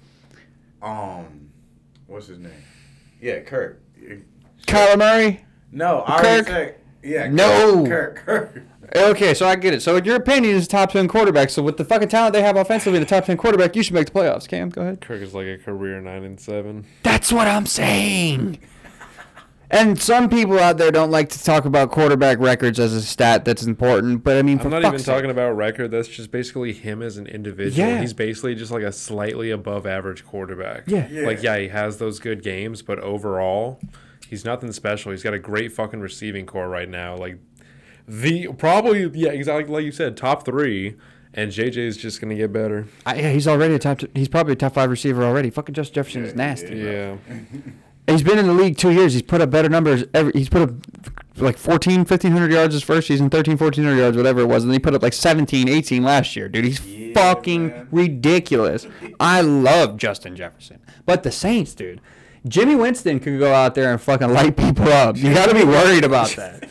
um, what's his name? Yeah, Kirk. Kyler Murray. No, I already Kirk? said Yeah. No. Kirk. Kirk. Okay, so I get it. So your opinion is top ten quarterback. So with the fucking talent they have offensively, the top ten quarterback, you should make the playoffs. Cam, go ahead. Kirk is like a career nine and seven. That's what I'm saying. And some people out there don't like to talk about quarterback records as a stat that's important, but I mean, for I'm not even sake. talking about record. That's just basically him as an individual. Yeah. He's basically just like a slightly above average quarterback. Yeah. Yeah. Like, yeah, he has those good games, but overall, he's nothing special. He's got a great fucking receiving corps right now. Like, the probably, yeah, exactly like you said, top three. And JJ is just going to get better. I, yeah, he's already a top. T- he's probably a top five receiver already. Fucking Justin Jefferson Yeah, is nasty. Yeah. He's been in the league two years. He's put up better numbers. Every, he's put up like 14, 1,500 yards his first season, 13, 1,400 yards, whatever it was. And then he put up like 17, 18 last year. Dude, he's Yeah, fucking man. ridiculous. I love Justin Jefferson. But the Saints, dude. Jimmy Winston could go out there and fucking light people up. You got to be worried about that.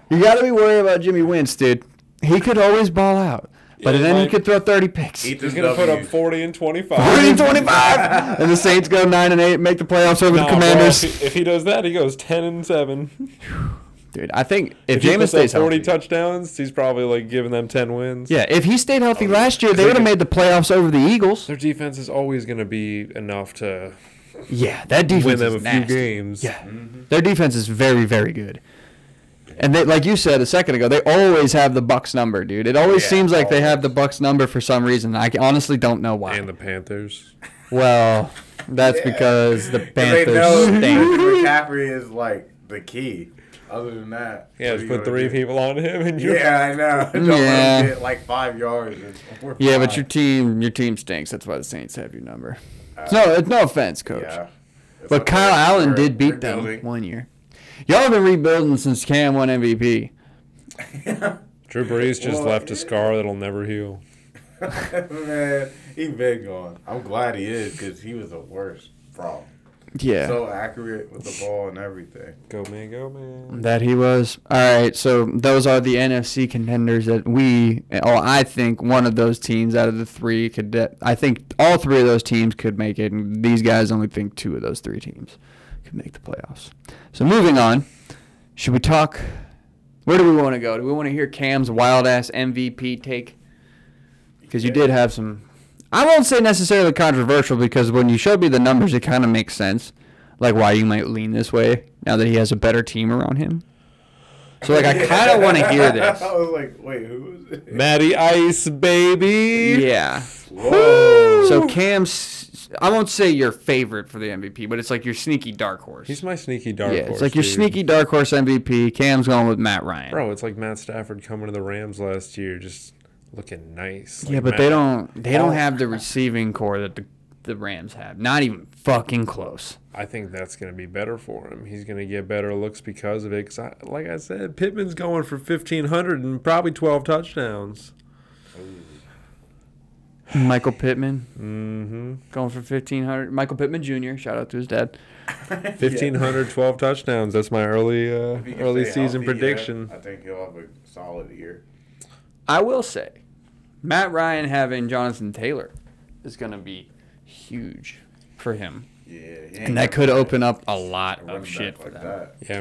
you got to be worried about Jimmy dude. He could always ball out. But Yeah, then he could throw 30 picks. He's going to put up 40 and 25. 40 and 25. and the Saints go 9 and 8, make the playoffs over Nah, the bro, Commanders. if, he, if he does that, he goes 10 and 7. Dude, I think if, If he Jameis puts up stays 40 healthy. touchdowns, he's probably like giving them 10 wins. yeah, if he stayed healthy Oh, last year, they they would have made the playoffs over the Eagles. Their defense is always going to be enough to Yeah, that defense win them is a few games. Yeah, mm-hmm. their defense is very, very good. And they, like you said a second ago, they always have the Bucs number, dude. It always Yeah, seems like they have the Bucs number for some reason. I honestly don't know why. And the Panthers. well, that's Yeah. because the Panthers They know stink. McCaffrey is like the key. Other than that, Yeah, what just are you put gonna three do? people on him and you're. Yeah, I know. Don't Yeah. him get like five yards. and we're Yeah, but fine. your team, your team stinks. That's why the Saints have your number. Uh, no, it's no offense, coach. Yeah. It's But okay. Kyle Allen We're- did beat we're them building. one year. Y'all have been rebuilding since Cam won MVP. Drew Brees just Well, left a scar that'll never heal. Man, he been gone. I'm glad he is because he was the worst problem. Yeah. So accurate with the ball and everything. Go man, go man. that he was. All right, so those are the NFC contenders that we, oh, I think one of those teams out of the three could. De- I think all three of those teams could make it, and these guys only think two of those three teams could make the playoffs. So moving on, should we talk? Where do we want to go? Do we want to hear Cam's wild ass MVP take? Because you did have some. I won't say necessarily controversial because when you showed me the numbers, it kind of makes sense, like why you might lean this way now that he has a better team around him. So like I kind of want to hear this. I was like, wait, who is it? Matty Ice, baby. Yeah. Whoa. So Cam's, I won't say your favorite for the MVP, but it's like your sneaky dark horse. He's my sneaky dark yeah, horse. it's like your dude. sneaky dark horse MVP. Cam's going with Matt Ryan. Bro, it's like Matt Stafford coming to the Rams last year, just looking nice. yeah, but Matt- they don't. They don't have the receiving corps that the the Rams have. Not even fucking close. I think that's going to be better for him. He's going to get better looks because of it. 'Cause I, like I said, Pittman's going for 1,500 and probably 12 touchdowns. Michael Pittman Mm-hmm. going for fifteen hundred. Michael Pittman Jr. Shout out to his dad. 1,500, 12 touchdowns. That's my early uh, If he can early season healthy, yeah, prediction. I think he'll have a solid year. I will say, Matt Ryan having Jonathan Taylor is going to be huge for him, Yeah, and that could open up a lot running of shit for like them. that. Yeah,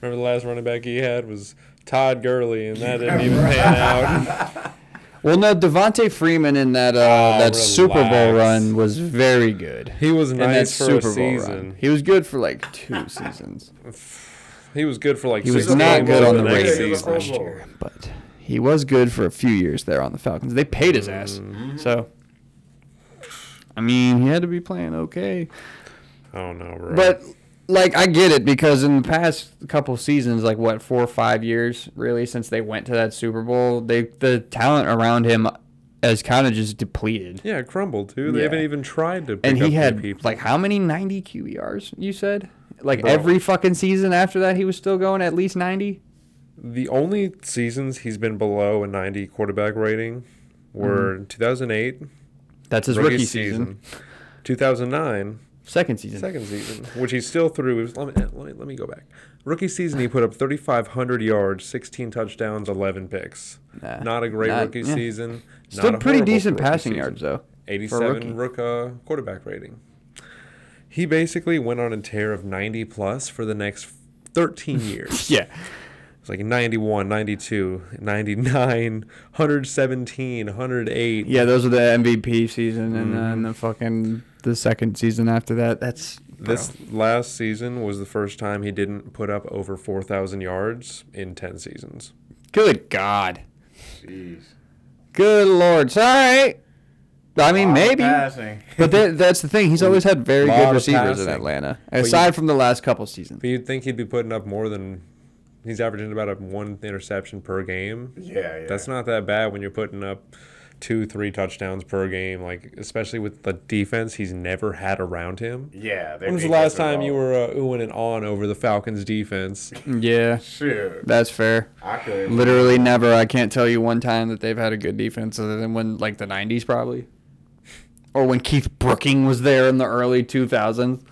remember the last running back he had was Todd Gurley, and that didn't even pan out. Well, no, Devonta Freeman in that uh, Oh, that Super Bowl run was very good. He was in that nice for a Super Bowl season. run, he was good for like two seasons. He was good for like He was not games good on the the Ravens. Ravens last year, but he was good for a few years there on the Falcons. They paid his ass, Mm-hmm. so I mean, he had to be playing okay. I don't know, bro. But like I get it because in the past couple seasons, like what four or five years, really since they went to that Super Bowl, they the talent around him has kind of just depleted. yeah, crumbled too. They Yeah. haven't even tried to. Pick And up he new had people. like how many ninety QBRs? You said like Bro. every fucking season after that, he was still going at least ninety. the only seasons he's been below a 90 quarterback rating were Mm-hmm. 2008 That's his rookie, season. 2009 second season. second season, which he still threw. Let me, let me let me go back. Rookie season, he put up 3,500 yards, 16 touchdowns, 11 picks. Nah, Not a great not- rookie yeah. season. Still not a pretty horrible decent rookie passing season. yards though. 87 rook uh, quarterback rating. He basically went on a tear of 90 plus for the next 13 years. Yeah. It's like 91, 92, 99, 117, 108. Yeah, those are the MVP season, and uh, then mm-hmm. the fucking the second season after that. That's This last season was the first time he didn't put up over 4,000 yards in 10 seasons. good God, Jeez. good Lord. Sorry. I mean, Lot of maybe, Passing. but that, that's the thing. He's always had very Lot good of receivers in passing. Atlanta, aside from the last couple seasons. But you'd think he'd be putting up more than. He's averaging about a one interception per game. Yeah, yeah. That's not that bad when you're putting up two, three touchdowns per game. Like especially with the defense he's never had around him. Yeah. When was the last time you were uh, oohing and on over the Falcons defense? Yeah, Shoot. that's fair. I could. Literally never. I can't tell you one time that they've had a good defense other than when like the '90s probably, or when Keith Brooking was there in the early 2000s.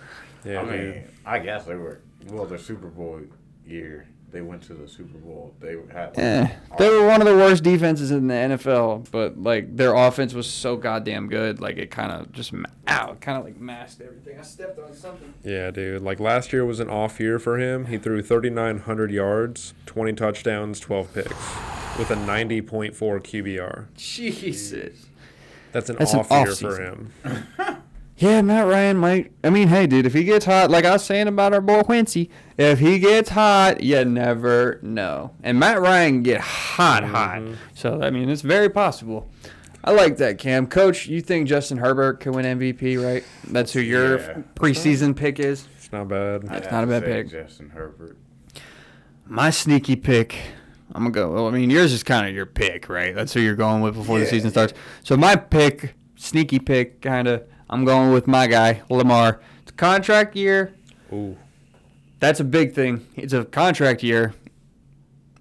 Yeah, I dude. mean, I guess they were. Well, the Super Bowl year, they went to the Super Bowl. They had. Like, Eh, they were one of the worst defenses in the NFL, but like their offense was so goddamn good, like it kind of just ma- ow, kind of like masked everything. I stepped on something. Yeah, dude. Like last year was an off year for him. He threw 3,900 yards, 20 touchdowns, 12 picks, with a 90.4 QBR. Jesus. That's an That's an off year off for him. Yeah, Matt Ryan might. I mean, hey, dude, if he gets hot, like I was saying about our boy Quincy, if he gets hot, you never know. And Matt Ryan get hot, hot. Mm-hmm. So I mean, it's very possible. I like that, Cam. Coach, you think Justin Herbert can win MVP, right? That's who your Yeah. preseason pick is. It's not bad. I'd That's have not a bad pick. Justin Herbert. My sneaky pick. I'm gonna go. Well, I mean, yours is kind of your pick, right? That's who you're going with before the season starts. So my pick, sneaky pick, kind of. I'm going with my guy Lamar. It's a contract year. Ooh. That's a big thing. It's a contract year.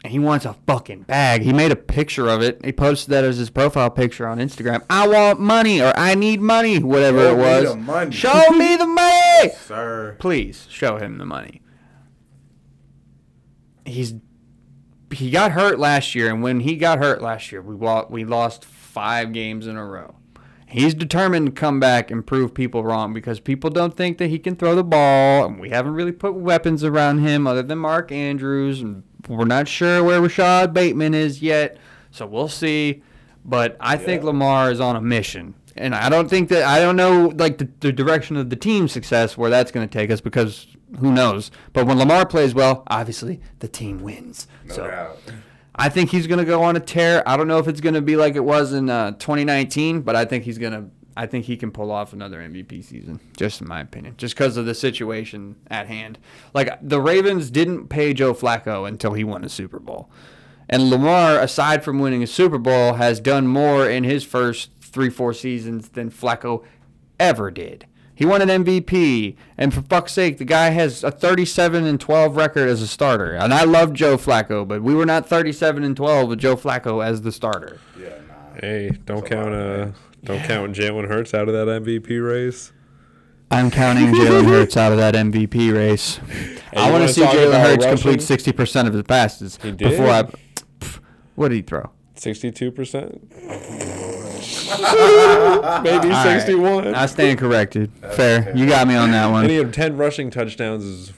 And he wants a fucking bag. He made a picture of it. He posted that as his profile picture on Instagram. I want money or I need money, whatever Show it me was. the money. Show me the money. Sir. Please show him the money. He's he got hurt last year, and when he got hurt last year, we we lost five games in a row. He's determined to come back and prove people wrong because people don't think that he can throw the ball, and we haven't really put weapons around him other than Mark Andrews, and we're not sure where Rashod Bateman is yet, so we'll see. But I think Lamar is on a mission, and I don't think that I don't know like the, the direction of the team's success where that's going to take us because who knows. But when Lamar plays well, obviously the team wins. No so doubt. I think he's going to go on a tear. I don't know if it's going to be like it was in uh, 2019, but I think he's going to. I think he can pull off another MVP season, just in my opinion, just because of the situation at hand. Like the Ravens didn't pay Joe Flacco until he won a Super Bowl, and Lamar, aside from winning a Super Bowl, has done more in his first three, four seasons than Flacco ever did. He won an MVP, and for fuck's sake, the guy has a 37 and 12 record as a starter. And I love Joe Flacco, but we were not 37 and 12 with Joe Flacco as the starter. Yeah, nah. Hey, don't That's a count of uh, things. don't count Jalen Hurts out of that MVP race. I'm counting Jalen Hurts out of that MVP race. I want wanna see talk Jalen Hurts complete 60% of his passes He before I. Pff, What did he throw? Sixty-two percent, maybe All right. sixty-one. I stand corrected. Fair. You got me on that And one. he had ten rushing touchdowns. Is,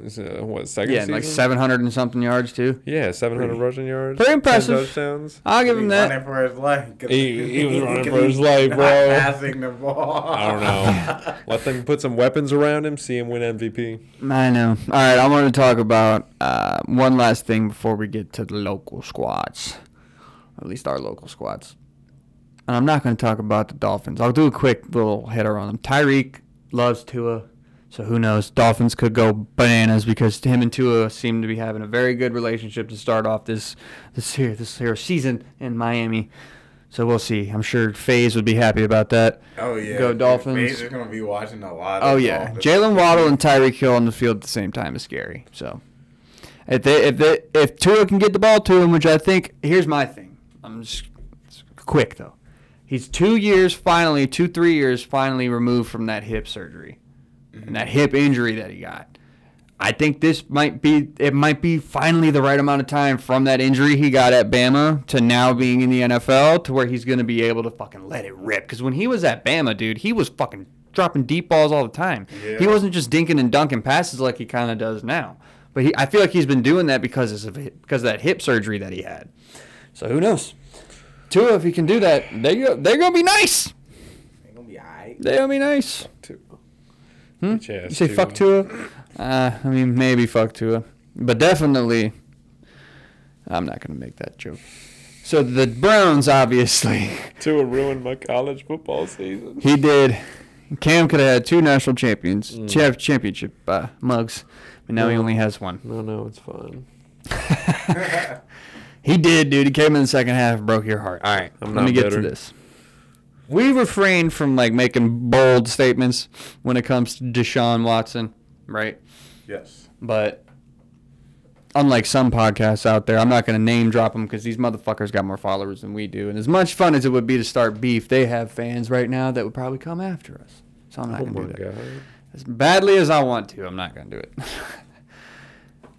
is uh, what second? Yeah, and like season? 700 and something yards, too. Yeah, seven hundred rushing yards. Pretty 10 impressive. touchdowns. I'll give He him that. running for his life. He- he was running for his he's life, not bro. Passing the ball. I don't know. Let them put some weapons around him. See him win MVP. I know. All right, I want to talk about uh, one last thing before we get to the local squads, at least our local squads. And I'm not going to talk about the Dolphins. I'll do a quick little header on them. Tyreek loves Tua, so who knows? Dolphins could go bananas because him and Tua seem to be having a very good relationship to start off this this here this here season in Miami. So we'll see. I'm sure FaZe would be happy about that. Oh yeah. Go Dolphins. Faze is gonna be watching a lot. Oh yeah. Jaylen Waddle and Tyreek Hill on the field at the same time is scary. So if they if they if Tua can get the ball to him, which I think here's my thing. I'm just quick though. He's two years finally, two three years finally removed from that hip surgery and that hip injury that he got. I think this might be it might be finally the right amount of time from that injury he got at Bama to now being in the NFL to where he's going to be able to fucking let it rip cuz when he was at Bama, dude, he was fucking dropping deep balls all the time. He wasn't just dinking and dunking passes like he kind of does now. But he, I feel like he's been doing that because of because of that hip surgery that he had. So who knows? Tua, if he can do that, they go, they're gonna be nice. Ain't gonna be alright. They're gonna be nice. Two. Hmm? You say Tua. fuck Tua? Uh, I mean, maybe fuck Tua, but definitely, I'm not gonna make that joke. So the Browns, obviously, Tua ruined my college football season. he did. Cam could have had two national champions, cha- championship uh, mugs, but now he only has one. No, no, it's fine. He did, dude. He came in the second half, broke your heart. All right, I'm let me not get bitter. to this. We refrain from like making bold statements when it comes to Deshaun Watson, right? Yes. But unlike some podcasts out there, I'm not going to name drop them because these motherfuckers got more followers than we do. And as much fun as it would be to start beef, they have fans right now that would probably come after us. So I'm not Oh going to my do that. god. As badly as I want to, I'm not going to do it.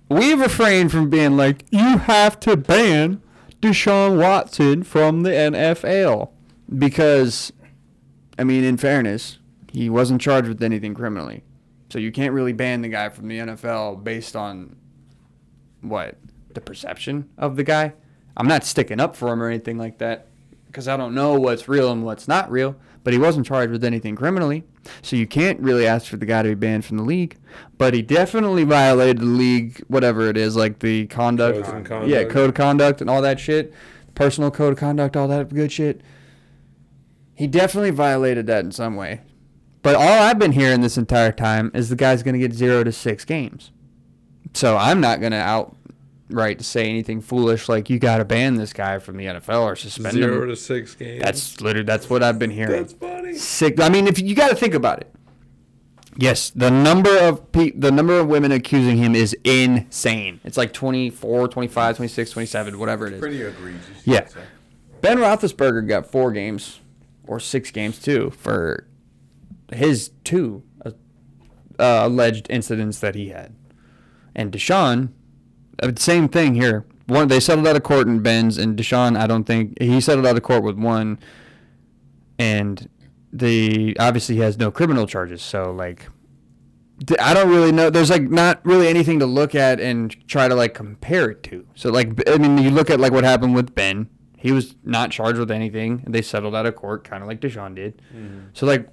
we refrain from being like, you have to ban Deshaun Watson from the NFL. Because, I mean, in fairness, he wasn't charged with anything criminally. So you can't really ban the guy from the NFL based on what? The perception of the guy? I'm not sticking up for him or anything like that because I don't know what's real and what's not real, but he wasn't charged with anything criminally. So you can't really ask for the guy to be banned from the league, but he definitely violated the league whatever it is like the conduct, and yeah, code of conduct and all that shit, personal code of conduct, all that good shit. He definitely violated that in some way. But all I've been hearing this entire time is the guy's going to get 0 to 6 games. So I'm not going to outright say anything foolish like you got to ban this guy from the NFL or suspend Zero him. to six games. That's literally that's what I've been hearing. that's funny. Sick. I mean, if you got to think about it. Yes, the number of pe- the number of women accusing him is insane. It's like 24, 25, 26, 27, whatever it is. Pretty egregious. Yeah. Ben Roethlisberger got four games or six games too for his two uh, alleged incidents that he had. And Deshaun, Uh, same thing here. One they settled out of court in Ben's, and Deshaun, I don't think he settled out of court with one, and the obviously he has no criminal charges. So like, I don't really know. There's like not really anything to look at and try to like compare it to. So like, I mean, you look at like what happened with Ben. He was not charged with anything. and They settled out of court, kind of like Deshaun did. Mm-hmm. So like,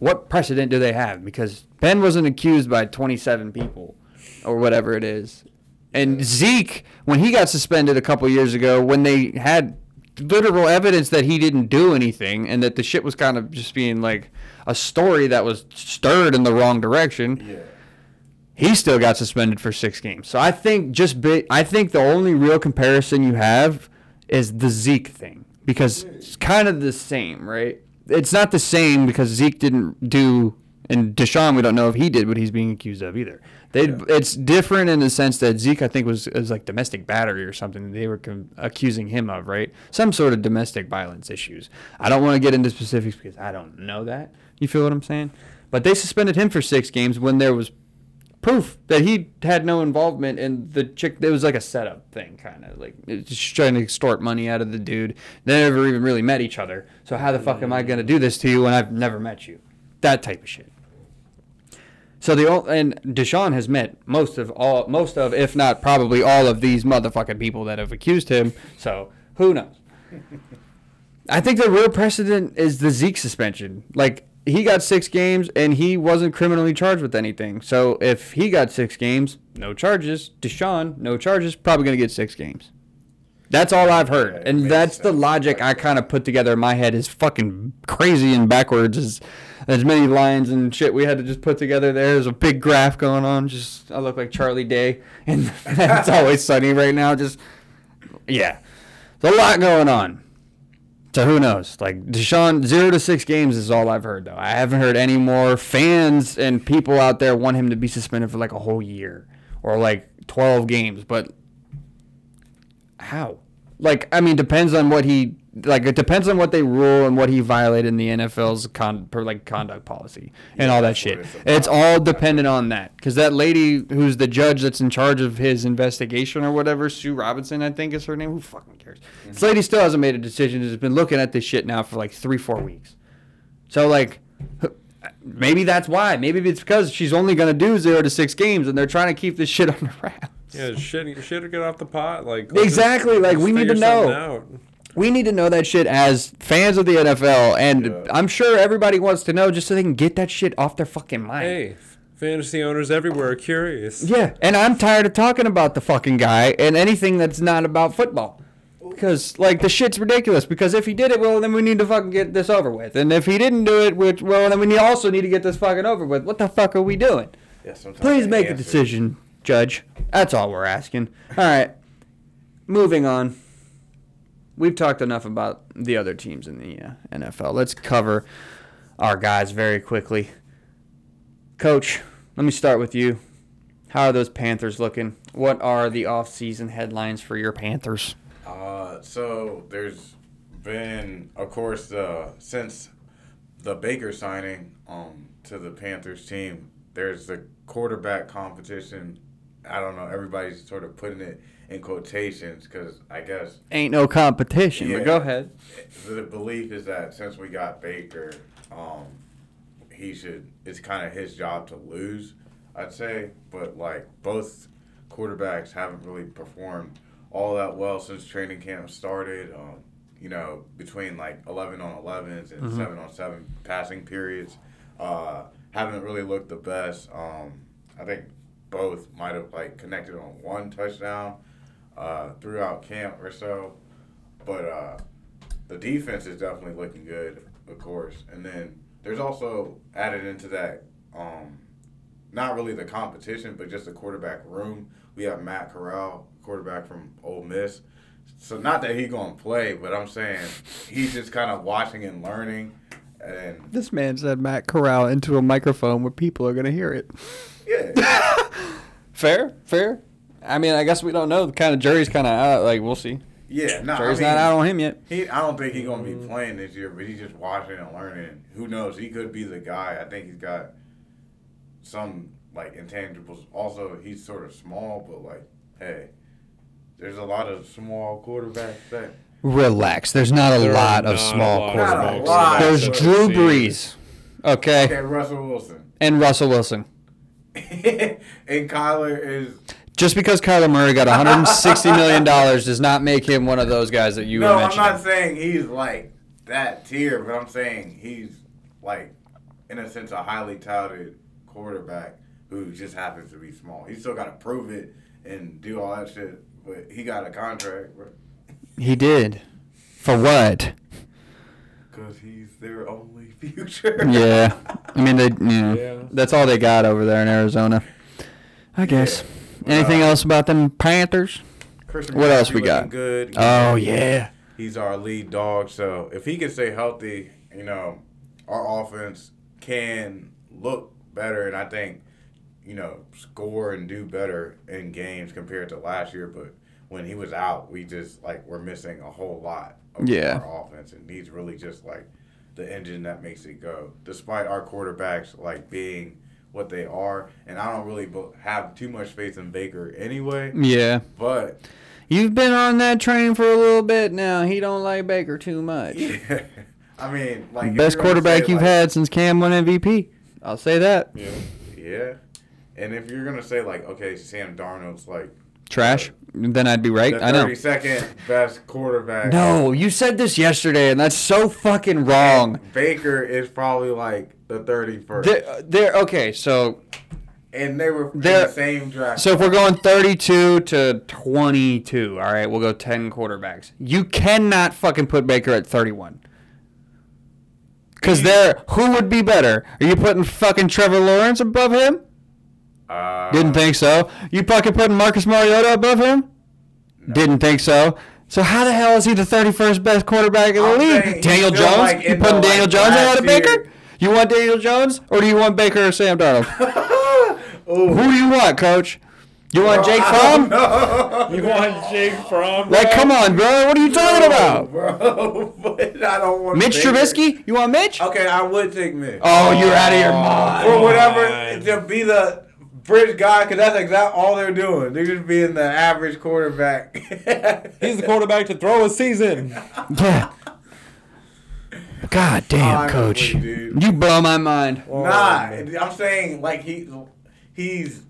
what precedent do they have? Because Ben wasn't accused by 27 people, or whatever it is. And Zeke, when he got suspended a couple years ago, when they had literal evidence that he didn't do anything and that the shit was kind of just being like a story that was stirred in the wrong direction, Yeah. he still got suspended for six games. So I think just bi- I think the only real comparison you have is the Zeke thing because it's kind of the same, right? It's not the same because Zeke didn't do, and Deshaun, we don't know if he did what he's being accused of either. They, it's different in the sense that Zeke, I think, was, was like domestic battery or something. They were com- accusing him of, right? Some sort of domestic violence issues. I don't want to get into specifics because I don't know that. You feel what I'm saying? But they suspended him for six games when there was proof that he had no involvement in the chick. It was like a setup thing, kind of like just trying to extort money out of the dude. They never even really met each other. So how the fuck am I gonna do this to you when I've never met you? That type of shit. So the ol- and Deshaun has met most of all, most of, if not probably all of these motherfucking people that have accused him. So who knows? I think the real precedent is the Zeke suspension. Like he got six games and he wasn't criminally charged with anything. So if he got six games, no charges. Deshaun, no charges, probably gonna get six games. That's all I've heard, Yeah, and that's the logic I kind of put together in my head. Is fucking crazy and backwards as as many lines and shit we had to just put together. there. There's a big graph going on. Just I look like Charlie Day, and it's always sunny right now. Just yeah, there's a lot going on. So who knows? Like Deshaun, zero to six games is all I've heard though. I haven't heard any more fans and people out there want him to be suspended for like a whole year or like twelve games. But how? Like I mean, depends on what he like. It depends on what they rule and what he violated in the NFL's con per like conduct policy and all that shit. it's all dependent on that because that lady who's the judge that's in charge of his investigation or whatever, Sue Robinson, I think is her name. Who fucking cares? This lady still hasn't made a decision. Has been looking at this shit now for like three, four weeks. So like, maybe that's why. Maybe it's because she's only gonna do zero to six games, and they're trying to keep this shit under wraps. Yeah, shit, shit, get off the pot. Like let's Exactly, like, we need to know. out. We need to know that shit as fans of the NFL, and Yeah. I'm sure everybody wants to know just so they can get that shit off their fucking mind. Hey, fantasy owners everywhere are curious. Yeah, and I'm tired of talking about the fucking guy and anything that's not about football. Because like the shit's ridiculous. Because if he did it, well, then we need to fucking get this over with. And if he didn't do it, which well, then we also need to get this fucking over with. What the fuck are we doing? Yeah, Please the make a decision, Judge. That's all we're asking. All right, moving on. We've talked enough about the other teams in the uh, NFL. Let's cover our guys very quickly. Coach, let me start with you. How are those Panthers looking? What are the off-season headlines for your Panthers? Uh, so there's been, of course, uh, since the Baker signing um to the Panthers team, there's the quarterback competition. I don't know. Everybody's sort of putting it in quotations because I guess Ain't no competition, Yeah. but go ahead. the belief is that since we got Baker, um, he should. It's kind of his job to lose, I'd say. But like both quarterbacks haven't really performed all that well since training camp started. Um, you know, between like eleven on elevens and seven on seven passing periods, uh, haven't really looked the best. Um, I think both might have like connected on one touchdown uh, throughout camp or so, but. Uh, the defense is definitely looking good, of course. And then there's also added into that, um, not really the competition, but just the quarterback room. We have Matt Corral, quarterback from Ole Miss. So not that he gonna play, but I'm saying he's just kind of watching and learning. And This man said Matt Corral into a microphone where people are going to hear it. yeah, Fair, fair. I mean, I guess we don't know. The kind of jury's kind of out. Like, we'll see. yeah. No, Jury's I mean, not out on him yet. He, I don't think he's gonna be playing this year, but he's just watching and learning. Who knows? He could be the guy. I think he's got some like intangibles. Also, he's sort of small, but like, hey, there's a lot of small quarterbacks that. Relax. There's not a There lot of not small lot of Not quarterbacks. lot. There's I've Drew. Brees, okay, Okay, Russell Wilson. and Russell Wilson. and Kyler is. Just because Kyler Murray got 160 million dollars does not make him one of those guys that you no, I'm not saying he's like that tier, but I'm saying he's like, in a sense, a highly touted quarterback who just happens to be small. He's still got to prove it and do all that shit, but he got a contract, bro. He did. For what? Because he's their only future. Yeah. I mean, they. Yeah. Yeah. That's all they got over there in Arizona. I guess. Anything Uh, else about them Panthers? Christian What else we got? Good. Oh yeah. He's our lead dog. So if he can stay healthy, you know, our offense can look better, and I think, you know, score and do better in games compared to last year. But when he was out, we just like we're missing a whole lot of Yeah. our offense, and he's really just like the engine that makes it go. Despite our quarterbacks like being what they are, and I don't really have too much faith in Baker anyway. Yeah. But You've been on that train for a little bit now. He don't like Baker too much. Yeah. I mean, like Best quarterback you've like- had since Cam won MVP. I'll say that. Yeah. Yeah. And if you're gonna say like, okay, Sam Darnold's like Trash. Then I'd be right. the I know. 32nd best quarterback. No, you said this yesterday, and that's so fucking wrong. Baker is probably like the 31st. They're, they're okay. So, and they were the same draft. so if we're going 32 to 22, all right, we'll go 10 quarterbacks. You cannot fucking put Baker at 31. Because there, who would be better? Are you putting fucking Trevor Lawrence above him? Uh, Didn't think so. You fucking putting Marcus Mariota above him? Didn't think so. So how the hell is he the 31st best quarterback in the I'm league? Daniel Jones? like, you in putting the, Daniel like, Jones ahead last of Baker? You want Daniel Jones or do you want Baker or Sam Darnold? Who do you want, coach? You want Jake Fromm? No. You want Jake Fromm? Like, come on, bro. What are you talking about? bro. but I don't want Mitch Baker. Trubisky? You want Mitch? Okay, I would take Mitch. Oh, you're out of your mind. or whatever God. to be the bridge guy because that's exactly all they're doing. They're just being the average quarterback. He's the quarterback to throw a season. Yeah. God damn, Honestly, coach. dude. You blow my mind. Nah, I'm saying like he he's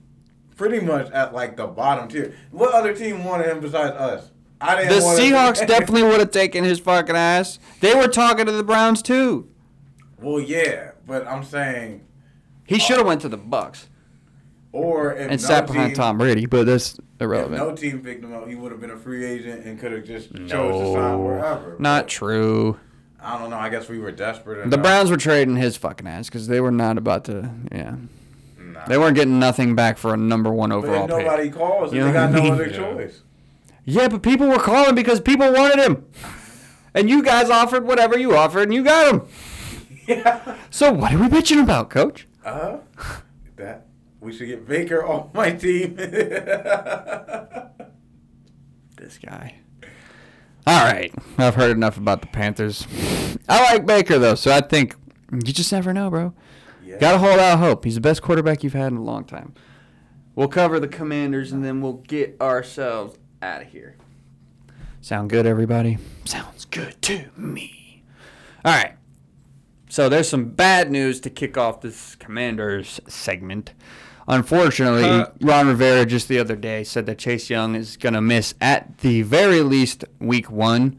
pretty much at like the bottom tier. What other team wanted him besides us? I didn't. The want Seahawks definitely would have taken his fucking ass. They were talking to the Browns too. Well, yeah, but I'm saying, He uh, should have went to the Bucs or if and no sat behind team, Tom Brady, but that's If irrelevant. no team picked him up, he would have been a free agent and could have just chose to sign wherever. Not But true. I don't know. I guess we were desperate. Enough. The Browns were trading his fucking ass because they were not about to. Yeah, Nah. they weren't getting nothing back for a number one But overall if pick. nobody calls, You and they got what I no other Yeah. choice. Yeah, but people were calling because people wanted him, and you guys offered whatever you offered, and you got him. Yeah. So what are we bitching about, Coach? Uh, that we should get Baker on my team. This guy. All right, I've heard enough about the Panthers. I like Baker though, so I think you just never know, bro. yeah. Got to hold out hope. He's the best quarterback you've had in a long time. We'll cover the Commanders and then we'll get ourselves out of here. Sound good, everybody? Sounds good to me. All right. So there's some bad news to kick off this Commanders segment. Unfortunately, Huh. Ron Rivera just the other day said that Chase Young is going to miss at the very least week one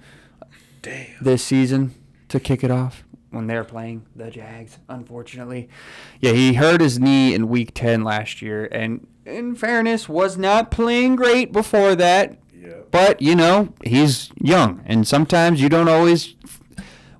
Damn. this season to kick it off when they're playing the Jags, unfortunately. Yeah, he hurt his knee in week 10 last year and in fairness was not playing great before that. Yeah. But, you know, he's young and sometimes you don't always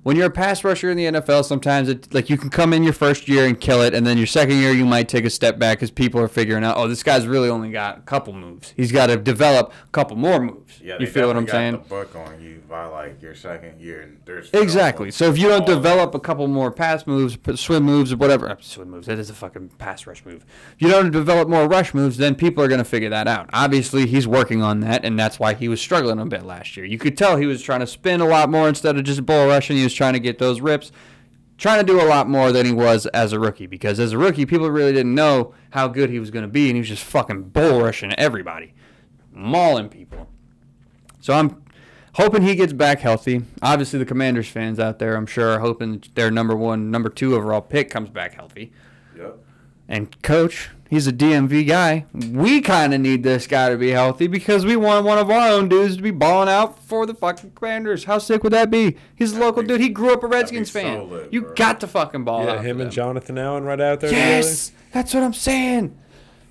when you're a pass rusher in the NFL, sometimes it like you can come in your first year and kill it, and then your second year you might take a step back because people are figuring out, oh, this guy's really only got a couple moves. He's got to develop a couple more moves. Yeah, you feel what I'm saying? The book on you by like your second year, and there's Exactly. So if you don't develop a couple more pass moves, swim moves, or whatever, uh, swim moves, that is a fucking pass rush move. If you don't develop more rush moves, then people are going to figure that out. Obviously, he's working on that, and that's why he was struggling a bit last year. You could tell he was trying to spin a lot more instead of just bull rushing. He was trying to get those rips, trying to do a lot more than he was as a rookie. Because as a rookie, people really didn't know how good he was going to be, and he was just fucking bull rushing everybody, mauling people. So I'm hoping he gets back healthy. Obviously, the Commanders fans out there, I'm sure, are hoping their number one, number two overall pick comes back healthy. Yep. And coach, he's a DMV guy. We kind of need this guy to be healthy because we want one of our own dudes to be balling out for the fucking Commanders. How sick would that be? He's a local be- dude. He grew up a Redskins fan. lit, you bro. got to fucking ball Yeah, out. him for and. Jonathan Allen right out there. Yes, that's what I'm saying.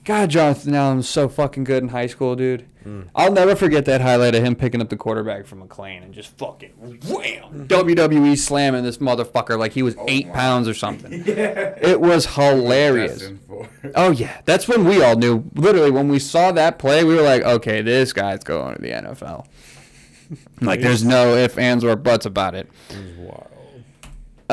God, Jonathan Allen was so fucking good in high school, dude. Hmm. I'll never forget that highlight of him picking up the quarterback from McLean and just fucking wham, WWE slamming this motherfucker like he was oh eight my. pounds or something. Yeah. It was hilarious. Destined for it. Oh yeah, that's when we all knew. Literally, when we saw that play, we were like, "Okay, this guy's going to the NFL." like, there's no ifs, ands, or buts about it. It was wild.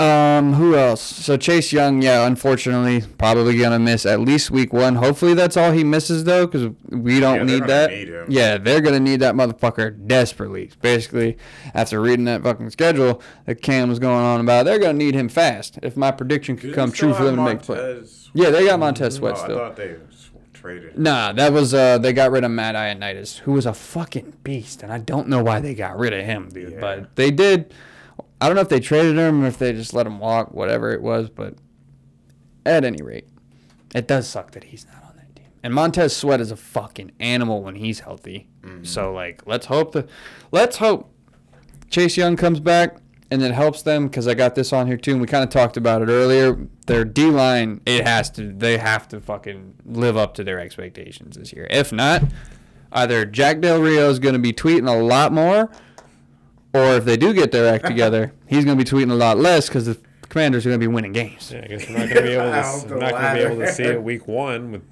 Um, who else? So Chase Young, yeah, unfortunately, probably gonna miss at least week one. Hopefully, that's all he misses though, because we don't they're need that. need yeah, they're gonna need that motherfucker desperately. Basically, after reading that fucking schedule that Cam was going on about, they're gonna need him fast. If my prediction could come true for them to make play. Yeah, they got Montez Sweat Oh, I still. thought they traded. Nah, that was uh they got rid of Matt Ioannidis, who was a fucking beast, and I don't know why they got rid of him, dude. Yeah. But they did. I don't know if they traded him or if they just let him walk, whatever it was. But at any rate, it does suck that he's not on that team. And Montez Sweat is a fucking animal when he's healthy. Mm-hmm. So like, let's hope the, let's hope Chase Young comes back and it helps them because I got this on here too, and we kind of talked about it earlier. Their D line, it has to, they have to fucking live up to their expectations this year. If not, either Jack Del Rio is going to be tweeting a lot more, or if they do get their act together, he's going to be tweeting a lot less because the Commanders are going to be winning games. Yeah, I guess we're not gonna be able to. Out s- the we're not gonna be able to see it week one with.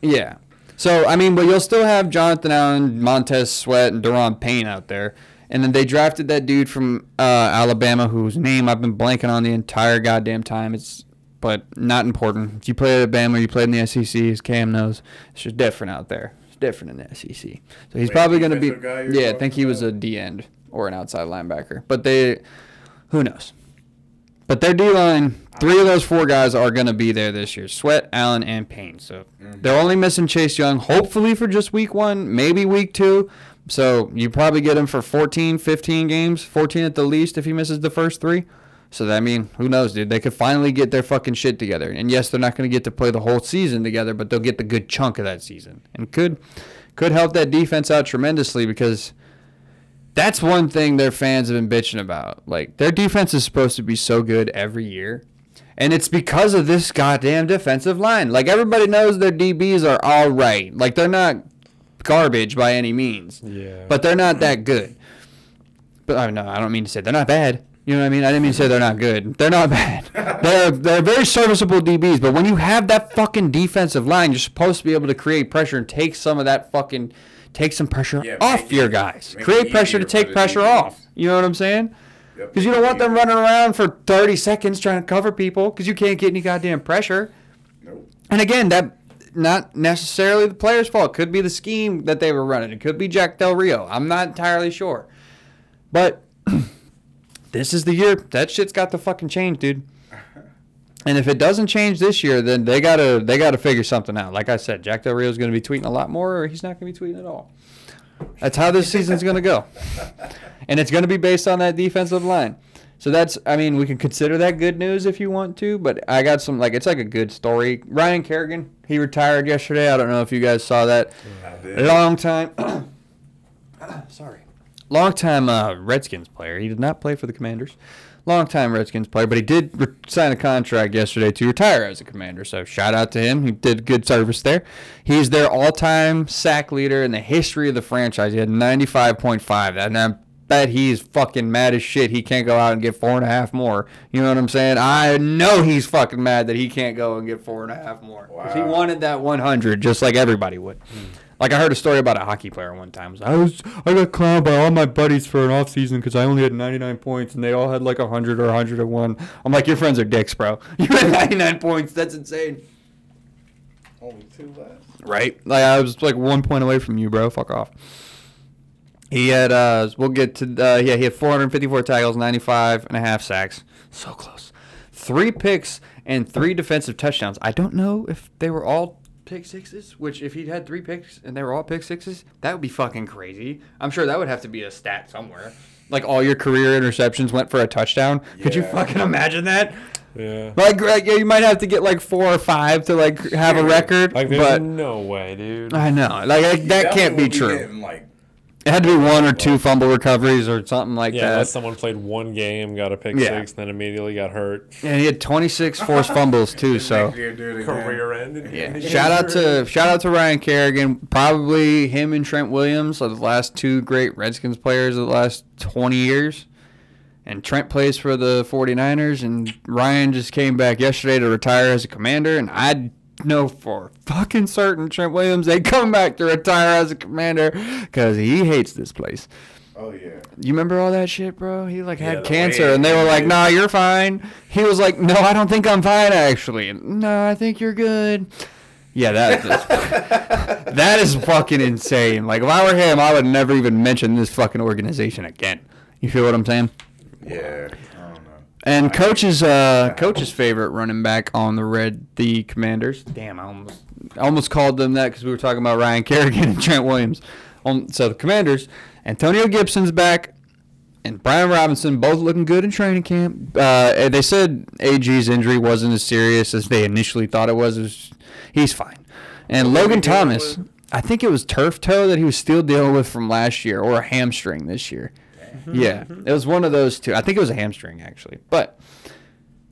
Yeah. So I mean, but you'll still have Jonathan Allen, Montez Sweat, and Daron Payne out there. And then they drafted that dude from uh, Alabama whose name I've been blanking on the entire goddamn time. It's but not important. If you played at Alabama, or you played in the SEC, as Cam knows, it's just different out there. It's different in the SEC. So he's Wait, probably going to be. guy Yeah, I think he was a about? D end or an outside linebacker. But they, who knows? But their D line, three of those four guys are going to be there this year Sweat, Allen, and Payne. So mm-hmm. they're only missing Chase Young, hopefully for just week one, maybe week two. So you probably get him for 14, 15 games, 14 at the least if he misses the first three. So that, I mean, who knows, dude? They could finally get their fucking shit together. And yes, they're not going to get to play the whole season together, but they'll get the good chunk of that season, and could could help that defense out tremendously because that's one thing their fans have been bitching about. Like their defense is supposed to be so good every year. And it's because of this goddamn defensive line. Like everybody knows their DBs are all right. Like they're not garbage by any means. Yeah. But they're not that good. But I no, I don't mean to say they're not bad. You know what I mean? I didn't mean to say they're not good. They're not bad. They're they're very serviceable DBs. But when you have that fucking defensive line, you're supposed to be able to create pressure and take some of that fucking take some pressure Yeah, off your it- guys. Create pressure to take pressure off. You know what I'm saying? Yep, Because you don't want them running around for 30 seconds trying to cover people because you can't get any goddamn pressure. Nope. And again, that not necessarily the player's fault. Could be the scheme that they were running. It could be Jack Del Rio. I'm not entirely sure. But this is the year that shit's got to fucking change, dude. And if it doesn't change this year, then they gotta they gotta figure something out. Like I said, Jack Del Rio's gonna be tweeting a lot more, or he's not gonna be tweeting at all. That's how this season's gonna go, and it's gonna be based on that defensive line. So that's I mean we can consider that good news if you want to, but I got some like it's like a good story. Ryan Kerrigan he retired yesterday. I don't know if you guys saw that. Long time. sorry. Long time uh, Redskins player. He did not play for the Commanders. Long time Redskins player, but he did re- sign a contract yesterday to retire as a Commander. So shout out to him. He did good service there. He's their all-time sack leader in the history of the franchise. He had 95.5. And I bet he's fucking mad as shit. He can't go out and get four and a half more. You know what I'm saying? I know he's fucking mad that he can't go and get four and a half more. 'Cause He wanted that 100 just like everybody would. Hmm. Like I heard a story about a hockey player one time. Was, I was I got clowned by all my buddies for an off season because I only had 99 points and they all had like 100 or 101. I'm like, your friends are dicks, bro. You had 99 points. That's insane. Only two left. Right? Like I was like one point away from you, bro. Fuck off. He had uh we'll get to uh yeah, he had 454 tackles, 95 and a half sacks. So close. 3 picks and 3 defensive touchdowns. I don't know if they were all pick sixes, which if he'd had 3 picks and they were all pick sixes, that would be fucking crazy. I'm sure that would have to be a stat somewhere. Like all your career interceptions went for a touchdown. Could you fucking imagine that? Yeah. Like, like yeah, you might have to get like 4 or 5 to like have a record, Like, there's but no way, dude. I know. Like I, that can't be would true. getting, like, It had to be one or two fumble recoveries or something like that. yeah, someone played one game, got a pick Yeah. six, then immediately got hurt. And he had 26 forced fumbles too. So next year, do it again. Career end. yeah, shout out to shout out to Ryan Kerrigan. Probably him and Trent Williams are the last two great Redskins players of the last 20 years. And Trent plays for the 49ers, and Ryan just came back yesterday to retire as a commander. And I know for fucking certain Trent Williams, they come back to retire as a commander because he hates this place. Oh yeah. You remember all that shit, bro? He like had the cancer, way and they were he like, "Nah, you're fine." He was like, "No, I don't think I'm fine, actually." No, I think you're good. Yeah, that that is fucking insane. Like, if I were him, I would never even mention this fucking organization again. You feel what I'm saying? Yeah. And coach's uh, coach's favorite running back on the red, the Commanders. Damn, I almost I almost called them that because we were talking about Ryan Kerrigan and Trent Williams. On so the Commanders, Antonio Gibson's back, and Brian Robinson both looking good in training camp. Uh, they said AG's injury wasn't as serious as they initially thought it was. It was he's fine. And What Logan Thomas. I think it was turf toe that he was still dealing with from last year, or a hamstring this year. Mm-hmm. Yeah, mm-hmm. it was one of those two. I think it was a hamstring actually, but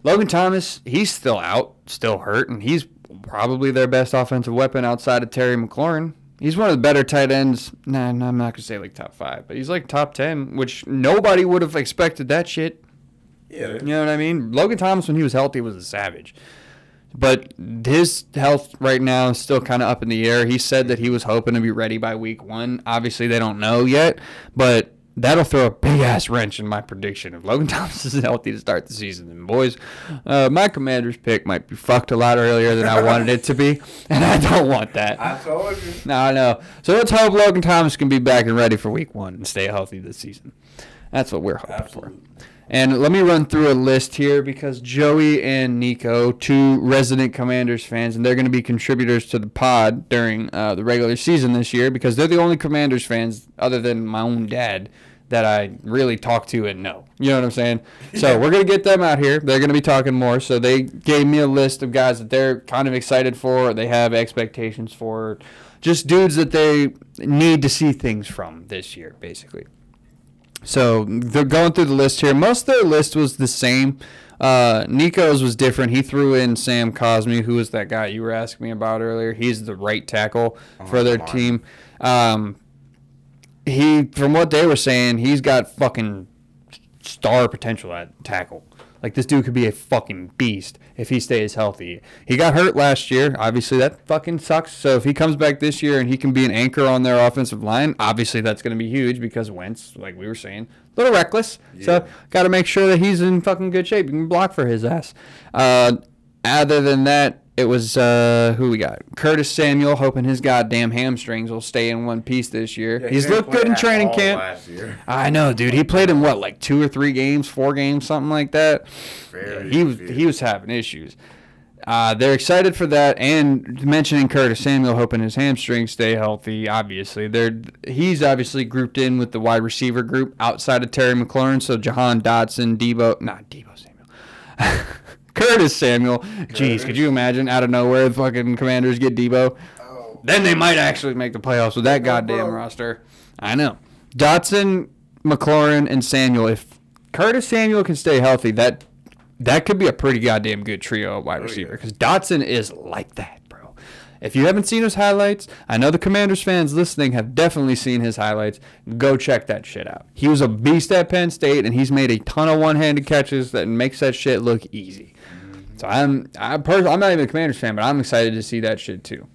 Logan Thomas, he's still out, still hurt, and he's probably their best offensive weapon outside of Terry McLaurin. He's one of the better tight ends. Nah, nah, I'm not gonna say like top five, but he's like top ten, which nobody would have expected that shit. Yeah. You know what I mean? Logan Thomas, when he was healthy, was a savage. But his health right now is still kind of up in the air. He said that he was hoping to be ready by week one. Obviously, they don't know yet, but that'll throw a big ass wrench in my prediction. If Logan Thomas isn't healthy to start the season, then boys, uh, my commander's pick might be fucked a lot earlier than I wanted it to be, and I don't want that. I told you. No, I know. So let's hope Logan Thomas can be back and ready for week one and stay healthy this season. That's what we're hoping for. And let me run through a list here because Joey and Nico, two resident Commanders fans, and they're going to be contributors to the pod during uh, the regular season this year because they're the only Commanders fans, other than my own dad, that I really talk to and know. You know what I'm saying? So we're gonna get them out here. They're gonna be talking more. So they gave me a list of guys that they're kind of excited for. They have expectations for, just dudes that they need to see things from this year, basically. So they're going through the list here. Most of their list was the same. Uh, Nico's was different. He threw in Sam Cosmi, who was that guy you were asking me about earlier. He's the right tackle for their team. Um, he, from what they were saying, he's got fucking star potential at tackle. Like this dude could be a fucking beast if he stays healthy. He got hurt last year. Obviously, that fucking sucks. So if he comes back this year and he can be an anchor on their offensive line, obviously that's going to be huge because Wentz, like we were saying, a little reckless. Yeah. So got to make sure that he's in fucking good shape. You can block for his ass. Uh, other than that, it was uh, who we got? Curtis Samuel, hoping his goddamn hamstrings will stay in one piece this year. Yeah, He's looked good in training camp. I know, dude. He played in what, like two or three games, four games, something like that. Very he was he was having issues. Uh, they're excited for that, and mentioning Curtis Samuel, hoping his hamstrings stay healthy. Obviously, they're he's obviously grouped in with the wide receiver group outside of Terry McLaurin. So Jahan Dotson, Deebo, not Deebo Samuel, Curtis Samuel. Jeez, could you imagine out of nowhere the fucking Commanders get Deebo? Oh, Then they might actually make the playoffs with that goddamn bro. roster. I know. Dotson, McLaurin, and Samuel. If Curtis Samuel can stay healthy, that that could be a pretty goddamn good trio of wide Oh, receiver. Because Dotson is like that. If you haven't seen his highlights, I know the Commanders fans listening have definitely seen his highlights. Go check that shit out. He was a beast at Penn State, and he's made a ton of one-handed catches that makes that shit look easy. So I'm I pers- I'm not even a Commanders fan, but I'm excited to see that shit too.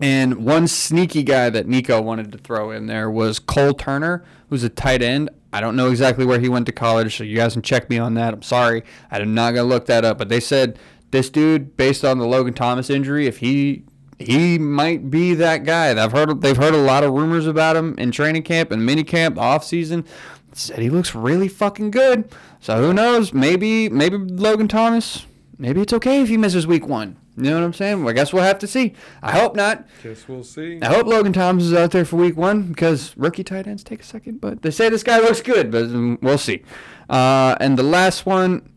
And one sneaky guy that Nico wanted to throw in there was Cole Turner, who's a tight end. I don't know exactly where he went to college, so you guys can check me on that. I'm sorry. I'm not going to look that up. But they said this dude, based on the Logan Thomas injury, if he he might be that guy. I've heard they've heard a lot of rumors about him in training camp and mini camp, off season. Said he looks really fucking good. So who knows? Maybe maybe Logan Thomas. Maybe it's okay if he misses week one. You know what I'm saying? Well, I guess we'll have to see. I hope not. Guess we'll see. I hope Logan Thomas is out there for week one because rookie tight ends take a second. But they say this guy looks good, but um, we'll see. Uh, and the last one,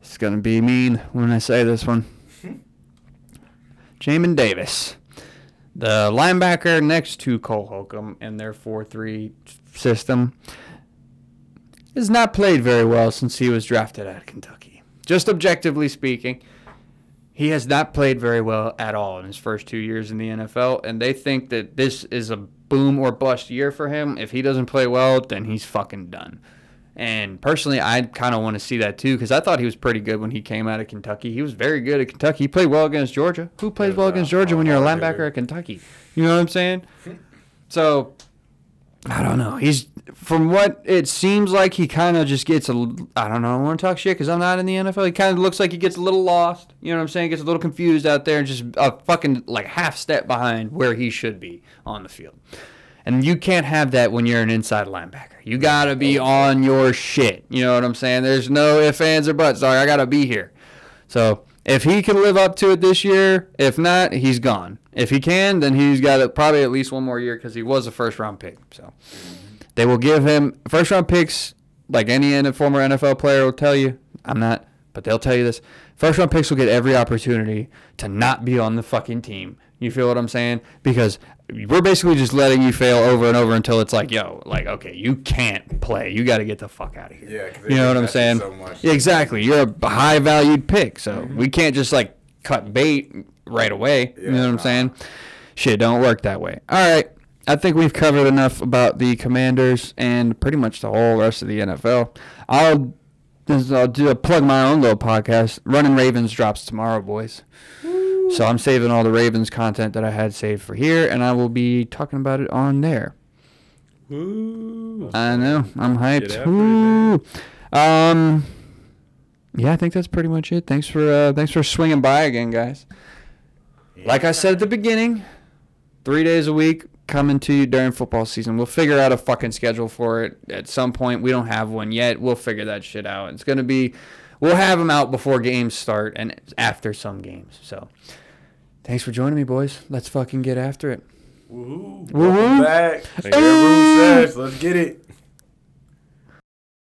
it's going to be mean when I say this one. Jamin Davis, the linebacker next to Cole Holcomb in their 4 3 system, has not played very well since he was drafted out of Kentucky. Just objectively speaking, he has not played very well at all in his first two years in the NFL, and they think that this is a boom or bust year for him. If he doesn't play well, then he's fucking done. And personally, I kind of want to see that too because I thought he was pretty good when he came out of Kentucky. He was very good at Kentucky. He played well against Georgia. Who plays well against Georgia when you're a linebacker at Kentucky? You know what I'm saying? So I don't know. He's from what it seems like he kind of just gets a. I don't know. I want to talk shit because I'm not in the NFL. He kind of looks like he gets a little lost. You know what I'm saying? Gets a little confused out there and just a fucking like half step behind where he should be on the field. And you can't have that when you're an inside linebacker. You gotta be on your shit. You know what I'm saying? There's no ifs, ands, or buts. Sorry, I gotta be here. So if he can live up to it this year, if not, he's gone. If he can, then he's got probably at least one more year because he was a first round pick. So they will give him first round picks, like any former NFL player will tell you. I'm not, but they'll tell you this. First round picks will get every opportunity to not be on the fucking team. You feel what I'm saying? Because we're basically just letting you fail over and over until it's like, yo, like, okay, you can't play. You got to get the fuck out of here. Yeah, you know what I'm saying? so much. Yeah, exactly. You're a high valued pick, so we can't just like cut bait right away. you know what I'm nah. saying? Shit, don't work that way. All right. I think we've covered enough about the Commanders and pretty much the whole rest of the NFL. I'll I'll do a plug my own little podcast. Running Ravens drops tomorrow, boys. So I'm saving all the Ravens content that I had saved for here, and I will be talking about it on there. Woo. I know. I'm hyped. Woo. Um, yeah, I think that's pretty much it. Thanks for uh, thanks for swinging by again, guys. Like I said at the beginning, three days a week coming to you during football season. We'll figure out a fucking schedule for it at some point. We don't have one yet. We'll figure that shit out. It's gonna be, we'll have them out before games start and after some games. So, thanks for joining me, boys. Let's fucking get after it. Woohoo. Woohoo. Back. Thank Air you. Room Sash. Let's get it.